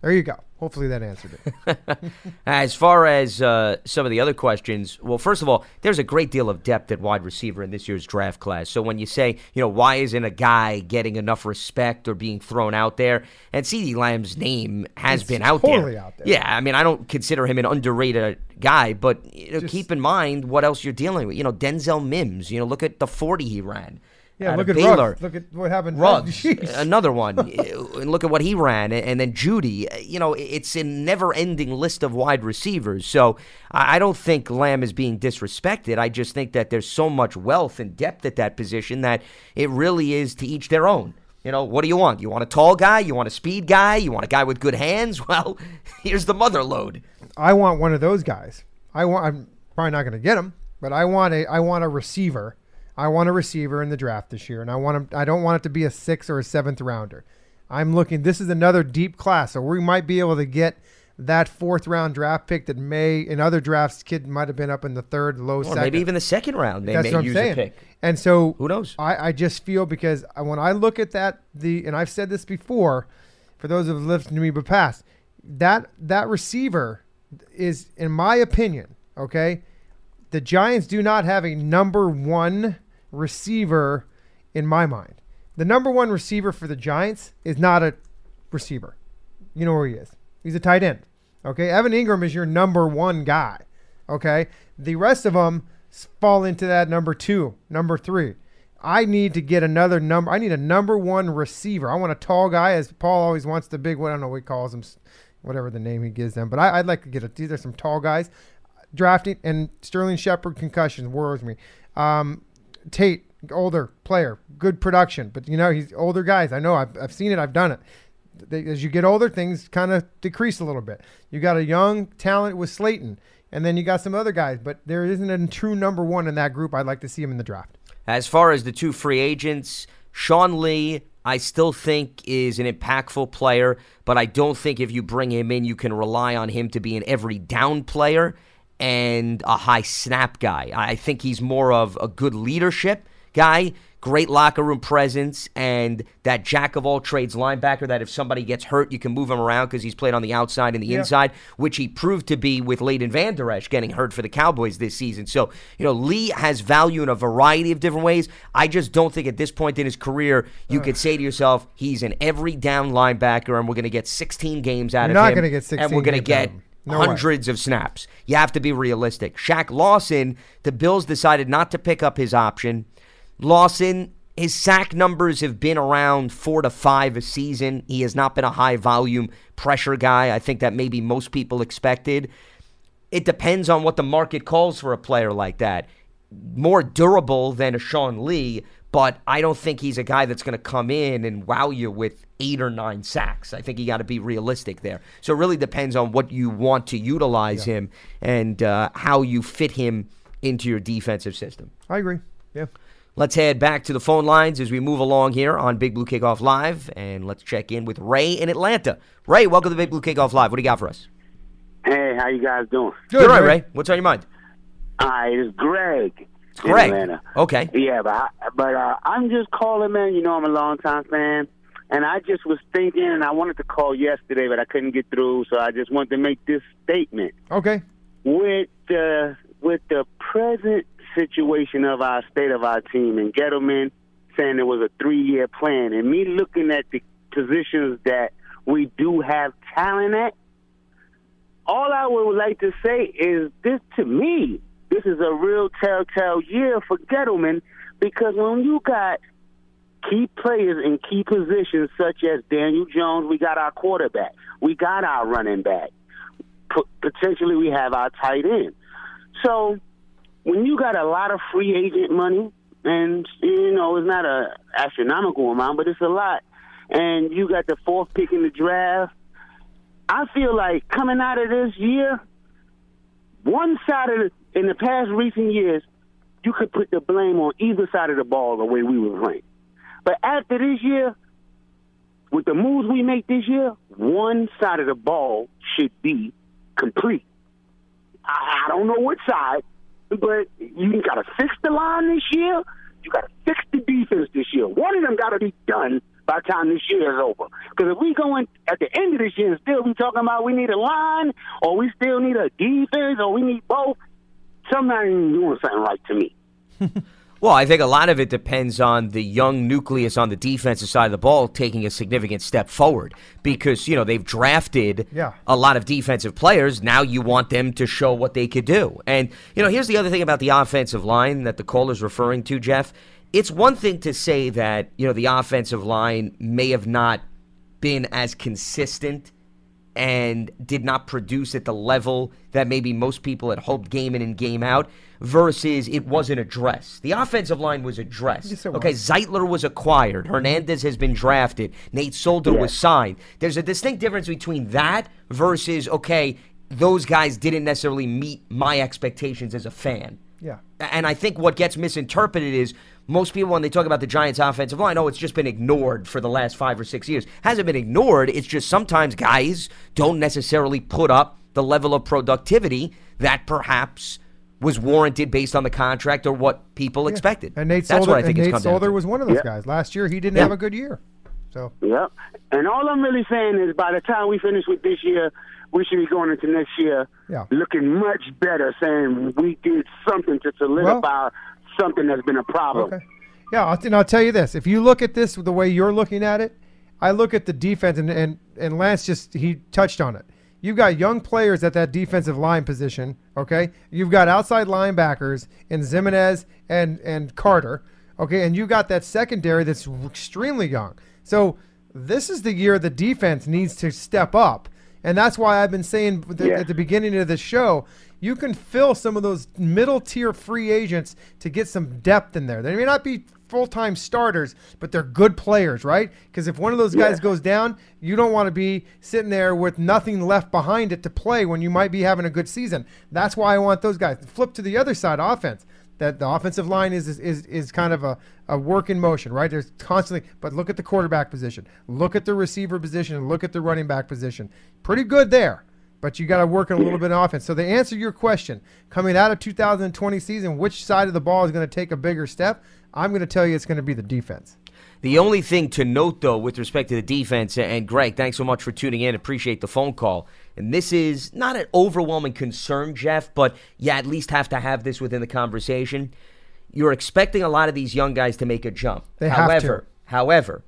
There you go. Hopefully that answered it. [LAUGHS] As far as uh, some of the other questions, well, first of all, there's a great deal of depth at wide receiver in this year's draft class. So when you say, you know, why isn't a guy getting enough respect or being thrown out there? And CeeDee Lamb's name has It's been out totally there. out there. Yeah, I mean, I don't consider him an underrated guy, but you know, Just- keep in mind what else you're dealing with. You know, Denzel Mims. You know, look at the 40 he ran. Yeah, look at Baylor. Ruggs. Look at what happened. Ruggs, [LAUGHS] Jeez. another one. [LAUGHS] and look at what he ran, and then Jeudy. Uh, you know, it's a never-ending list of wide receivers. So I I don't think Lamb is being disrespected. I just think that there's so much wealth and depth at that position that it really is to each their own. You know, what do you want? You want a tall guy? You want a speed guy? You want a guy with good hands? [LAUGHS] Well, here's the mother load. I want one of those guys. I want. I'm probably not going to get him, but I want a. I want a receiver. I want a receiver in the draft this year, and I want him. I don't want it to be a sixth or a seventh rounder. I'm looking. This is another deep class, so we might be able to get that fourth round draft pick that may in other drafts kid might have been up in the third, low Or second. maybe even the second round they That's may what I'm use saying. a pick. And so Who knows? I, I just feel because I- when I look at that the and I've said this before, for those who have listened to me but past, that that receiver is, in my opinion, okay. The Giants do not have a number one receiver in my mind. The number one receiver for the Giants is not a receiver. You know where he is. He's a tight end. Okay. Evan Engram is your number one guy. Okay. The rest of them fall into that number two, number three. I need to get another number. I need a number one receiver. I want a tall guy, as Paul always wants the big one. I don't know what he calls them, whatever the name he gives them. But I, I'd like to get a, these are some tall guys. Drafting and Sterling Shepard concussions worries me. Um, Tate, older player, good production, but you know he's older guys. I know I've, I've seen it. I've done it. As you get older, things kind of decrease a little bit. You got a young talent with Slayton, and then you got some other guys, but there isn't a true number one in that group. I'd like to see him in the draft. As far as the two free agents, Sean Lee, I still think is an impactful player, but I don't think if you bring him in, you can rely on him to be an every down player and a high snap guy. I think he's more of a good leadership guy, great locker room presence, and that jack of all trades linebacker that if somebody gets hurt, you can move him around because he's played on the outside and the Yeah. inside, which he proved to be with Leighton Vander Esch getting hurt for the Cowboys this season. So, you know, Lee has value in a variety of different ways. I just don't think at this point in his career you could say to yourself, he's an every down linebacker and we're going to get 16 games out You're of not him. gonna get 16 And we're going to get of No way. hundreds of snaps. You have to be realistic. Shaq Lawson, the Bills decided not to pick up his option. Lawson, his sack numbers have been around four to five a season. He has not been a high volume pressure guy. I think that maybe most people expected. It depends on what the market calls for a player like that. More durable than a Sean Lee, but I don't think he's a guy that's going to come in and wow you with eight or nine sacks. I think you got to be realistic there. So it really depends on what you want to utilize him and uh, how you fit him into your defensive system. I agree. Yeah. Let's head back to the phone lines as we move along here on Big Blue Kickoff Live, and let's check in with Ray in Atlanta. Ray, welcome to Big Blue Kickoff Live. What do you got for us? Hey, how you guys doing? Good, You're right, Ray. Ray. What's on your mind? Hi, it's Greg. It's Greg. In Atlanta. Okay. Yeah, but I, but uh, I'm just calling, man. You know, I'm a long time fan, and I just was thinking, and I wanted to call yesterday, but I couldn't get through, so I just wanted to make this statement Okay. with the with the present situation of our state of our team and Gettleman saying it was a three year plan, and me looking at the positions that we do have talent at. All I would like to say is this to me, this is a real telltale year for Gettleman because when you got key players in key positions such as Daniel Jones, we got our quarterback, we got our running back, potentially we have our tight end. So when you got a lot of free agent money, and you know it's not a astronomical amount, but it's a lot, and you got the fourth pick in the draft, I feel like coming out of this year, one side of the, in the past recent years, you could put the blame on either side of the ball the way we were playing. But after this year, with the moves we make this year, one side of the ball should be complete. I, I don't know which side, but you got to fix the line this year. You got to fix the defense this year. One of them got to be done by the time this year is over. Because if we go in at the end of this year and still be talking about we need a line, or we still need a defense, or we need both, somebody ain't doing something right to me. [LAUGHS] Well, I think a lot of it depends on the young nucleus on the defensive side of the ball taking a significant step forward because, you know, they've drafted Yeah. a lot of defensive players. Now you want them to show what they could do. And, you know, here's the other thing about the offensive line that the caller's referring to, Jeff. It's one thing to say that, you know, the offensive line may have not been as consistent and did not produce at the level that maybe most people had hoped game in and game out versus it wasn't addressed. The offensive line was addressed. Yes, okay. Zeitler was acquired. Hernandez has been drafted. Nate Solder was signed. There's a distinct difference between that versus, okay, those guys didn't necessarily meet my expectations as a fan. Yeah. And I think what gets misinterpreted is most people, when they talk about the Giants' offensive line, oh, it's just been ignored for the last five or six years. Hasn't been ignored. It's just sometimes guys don't necessarily put up the level of productivity that perhaps was warranted based on the contract or what people expected. And Nate That's Solder, what I think and it's Nate come down Solder was one of those Yeah. guys. Last year, he didn't Yeah. have a good year. So Yep. And all I'm really saying is by the time we finish with this year, we should be going into next year Yeah. looking much better, saying we did something to solidify something that's been a problem. Okay. Yeah, and I'll tell you this: if you look at this the way you're looking at it, I look at the defense, and and, and Lance just he touched on it. You've got young players at that defensive line position. Okay, you've got outside linebackers in Ximines and and Carter. Okay, and you got that secondary that's extremely young. So this is the year the defense needs to step up, and that's why I've been saying at the- Yeah. at the beginning of the show, you can fill some of those middle tier free agents to get some depth in there. They may not be full time starters, but they're good players, right? Because if one of those guys Yeah. goes down, you don't want to be sitting there with nothing left behind it to play when you might be having a good season. That's why I want those guys. Flip to the other side, offense. That the offensive line is is, is, kind of a, a work in motion, right? There's constantly, but look at the quarterback position, look at the receiver position, and look at the running back position. Pretty good there but you got to work on a little bit of offense. So to answer your question, coming out of 2020 season, which side of the ball is going to take a bigger step? I'm going to tell you it's going to be the defense. The only thing to note, though, with respect to the defense, and Greg, thanks so much for tuning in. Appreciate the phone call. And this is not an overwhelming concern, Jeff, but you at least have to have this within the conversation. You're expecting a lot of these young guys to make a jump. They have however, to. however,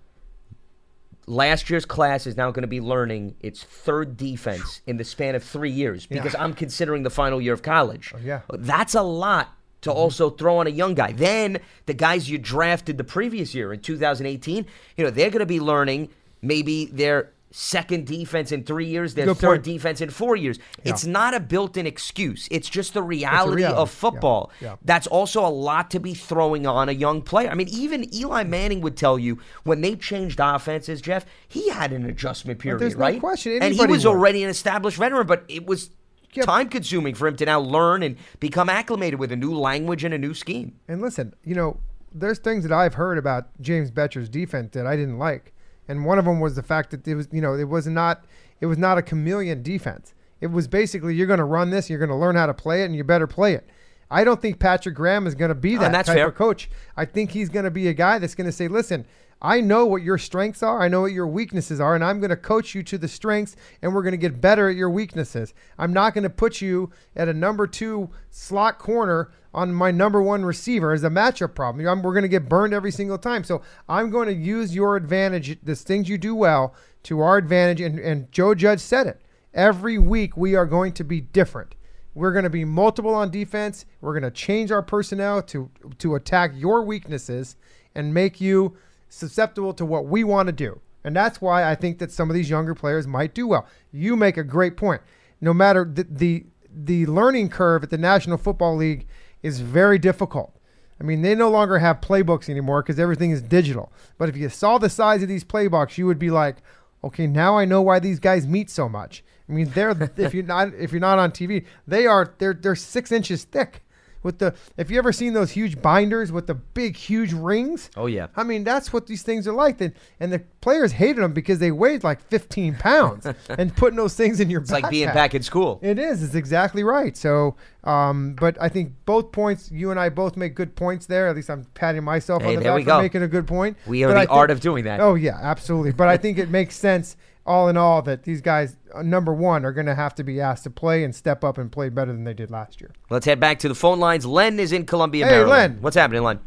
last year's class is now going to be learning its third defense in the span of three years because I'm considering the final year of college. Oh, yeah. That's a lot to mm-hmm. also throw on a young guy. Then the guys you drafted the previous year in 2018, you know, they're going to be learning maybe their second defense in three years, their Good third point. defense in four years. It's not a built-in excuse. It's just the reality, reality. of football. Yeah. That's also a lot to be throwing on a young player. I mean, even Eli Manning would tell you when they changed offenses, Jeff, he had an adjustment period, there's no right? question. and he was would. already an established veteran, but it was Yeah. time consuming for him to now learn and become acclimated with a new language and a new scheme. And listen, you know, there's things that I've heard about James Bettcher's defense that I didn't like, and one of them was the fact that it was, you know, it was not, it was not a chameleon defense. It was basically you're going to run this, you're going to learn how to play it, and you better play it. I don't think Patrick Graham is going to be oh, that and that's type fair. of coach. I think he's going to be a guy that's going to say, "Listen, I know what your strengths are. I know what your weaknesses are, and I'm going to coach you to the strengths, and we're going to get better at your weaknesses. I'm not going to put you at a number two slot corner on my number one receiver as a matchup problem. We're going to get burned every single time. So I'm going to use your advantage, the things you do well, to our advantage. And, and Joe Judge said it. Every week we are going to be different. We're going to be multiple on defense. We're going to change our personnel to to attack your weaknesses and make you susceptible to what we want to do. And that's why I think that some of these younger players might do well. You make a great point. No matter the the, the learning curve at the National Football League is very difficult. I mean, they no longer have playbooks anymore because everything is digital. But if you saw the size of these playbooks, you would be like, okay, now I know why these guys meet so much. I mean, they're [LAUGHS] if you're not if you're not on TV, they are they're they're six inches thick with the. If you ever seen those huge binders with the big, huge rings, Oh yeah. I mean, that's what these things are like. And, and the players hated them because they weighed like 15 pounds. [LAUGHS] and putting those things in your It's like being back in school. It is. It's exactly right. So, um, but I think both points, you and I both make good points there. At least I'm patting myself Hey, on the back for go. making a good point. We are But the I think- art of doing that. Oh yeah, absolutely. But I think it makes [LAUGHS] sense, all in all, that these guys, uh, number one, are going to have to be asked to play and step up and play better than they did last year. Let's head back to the phone lines. Len is in Columbia, Hey, Maryland. Len. What's happening, Len?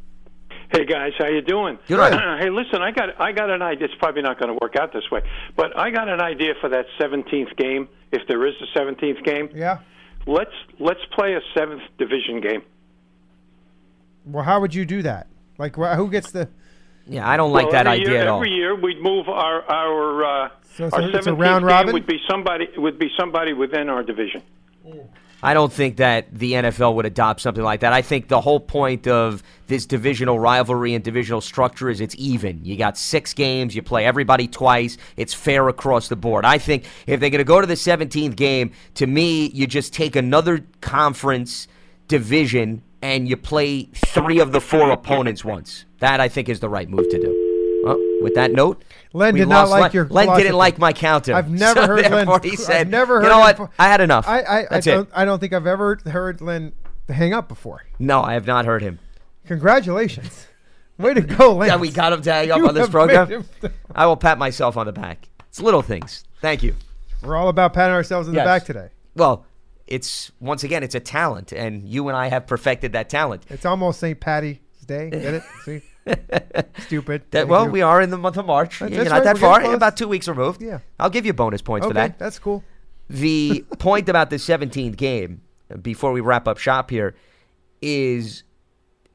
Hey guys, how you doing? Good. Good. [CLEARS THROAT] hey, listen, I got I got an idea. It's probably not going to work out this way, but I got an idea for that 17th game, if there is a 17th game. Yeah. Let's let's play a seventh division game. Well, how would you do that? Like, wh- who gets the? Yeah, I don't like well, that idea year, at all. Every year we'd move our our uh, So it's our a- it's a 17th round game robin? would be somebody would be somebody within our division. I don't think that the NFL would adopt something like that. I think the whole point of this divisional rivalry and divisional structure is it's even. You got six games, you play everybody twice, it's fair across the board. I think if they're going to go to the 17th game, to me, you just take another conference division and you play three of the four opponents once. That, I think, is the right move to do. Well, with that note, Len did not like Len. your Len philosophy. didn't like my counter. I've never So heard Len. he said, I've never heard. you know what? I had enough. I I, I don't. I don't think I've ever heard Len hang up before. No, I have not heard him. Congratulations. Way to go, Lance. Yeah, we got him to hang up You on this program. I will pat myself on the back. It's little things. Thank you. We're all about patting ourselves in Yes. the back today. Well, it's once again, it's a talent, and you and I have perfected that talent. It's almost St. Patty's Day. Get it? See? [LAUGHS] Stupid. That well, we are in the month of March. That's You're right, not that we're far. close. About two weeks removed. Yeah. I'll give you bonus points Okay, for that. that's cool. The [LAUGHS] point about the 17th game, before we wrap up shop here, is,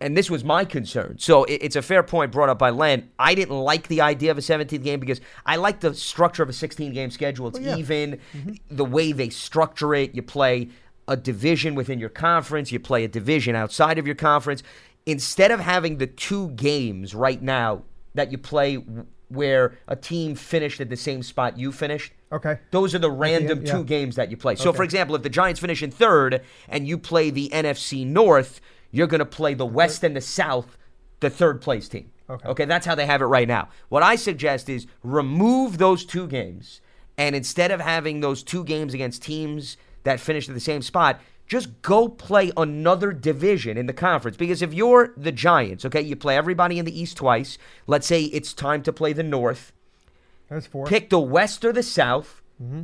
and this was my concern. So it- it's a fair point brought up by Len. I didn't like the idea of a 17th game because I like the structure of a 16 game schedule. It's Well, yeah. even, Mm-hmm. the way they structure it. You play a division within your conference, you play a division outside of your conference. Instead of having the two games right now that you play where a team finished at the same spot you finished, Okay. those are the random yeah. two games that you play. So, Okay. for example, if the Giants finish in third and you play the NFC North, you're going to play the West and the South, the third place team. Okay. Okay, that's how they have it right now. What I suggest is remove those two games, and instead of having those two games against teams that finished at the same spot, just go play another division in the conference. Because if you're the Giants, okay, you play everybody in the East twice. Let's say it's time to play the North There's four. pick the West or the South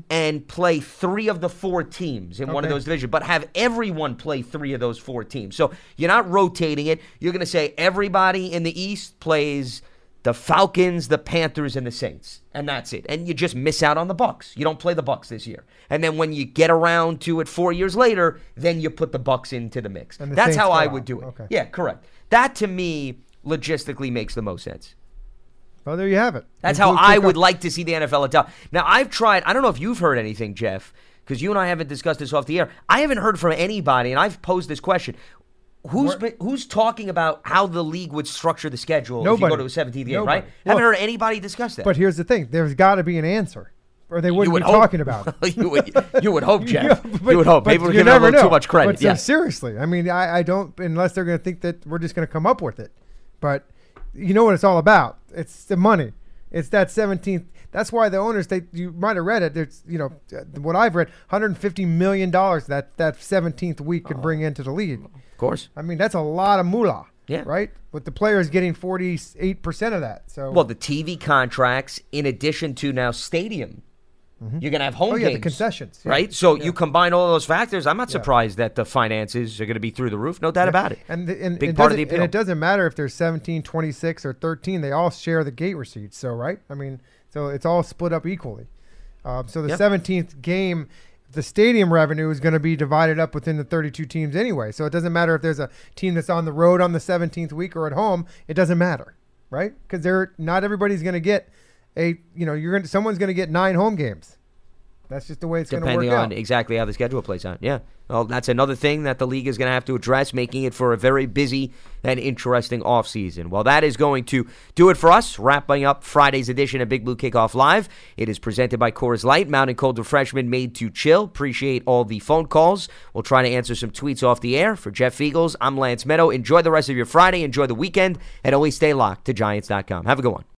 and play three of the four teams in one of Mm-hmm. Those divisions, but have everyone play three of those four teams. So you're not rotating it. You're going to say everybody in the East plays the Falcons, the Panthers, and the Saints, and that's it. And you just miss out on the Bucs. You don't play the Bucs this year. And then when you get around to it four years later, then you put the Bucs into the mix. The That's Saints how I out. would do it. Okay. Yeah, correct. That to me logistically makes the most sense. Well, there you have it. That's how I would off- like to see the NFL adopt. Now, I've tried, I don't know if you've heard anything, Jeff, because you and I haven't discussed this off the air. I haven't heard from anybody, and I've posed this question. Who's been, who's talking about how the league would structure the schedule if you Nobody. go to a 17th game, right? Well, haven't heard anybody discuss that. But here's the thing: there's got to be an answer, or they wouldn't would be hope. talking about [LAUGHS] it. you, would, you would hope, [LAUGHS] Jeff. Yeah, but- you would hope. but Maybe we're you giving them too much credit. But, yeah. seriously, I mean, I, I don't unless they're going to think that we're just going to come up with it. But you know what it's all about? It's the money. It's that 17th. That's why the owners, they you might have read it. There's, you know, what I've read, 150 million dollars that that 17th week could bring oh. into the league. of course. I mean, that's a lot of moolah. Yeah. Right. With the players getting 48 percent of that. So Well, the TV contracts, in addition to now stadium, mm-hmm. you're going to have home oh yeah, games. the concessions. yeah. Right? So you combine all those factors. I'm not surprised that the finances are going to be through the roof. No doubt about it. And, the, and Big it part of the And it doesn't matter if there's 17, 26, or 13. They all share the gate receipts. So, right? I mean, so it's all split up equally. Um, so the Yep. 17th game, the stadium revenue is going to be divided up within the 32 teams anyway. So it doesn't matter if there's a team that's on the road on the 17th week or at home. It doesn't matter, right? Because they're not everybody's going to get a. You know, you're going to someone's going to get nine home games. That's just the way it's going to depending on exactly how the schedule plays out. Yeah. Well, that's another thing that the league is going to have to address, making it for a very busy and interesting offseason. Well, that is going to do it for us, wrapping up Friday's edition of Big Blue Kickoff Live. It is presented by Coors Light, Mountain Cold Refreshment made to chill. Appreciate all the phone calls. We'll try to answer some tweets off the air. For Jeff Eagles, I'm Lance Medow. Enjoy the rest of your Friday. Enjoy the weekend, and always stay locked to Giants.com. Have a good one.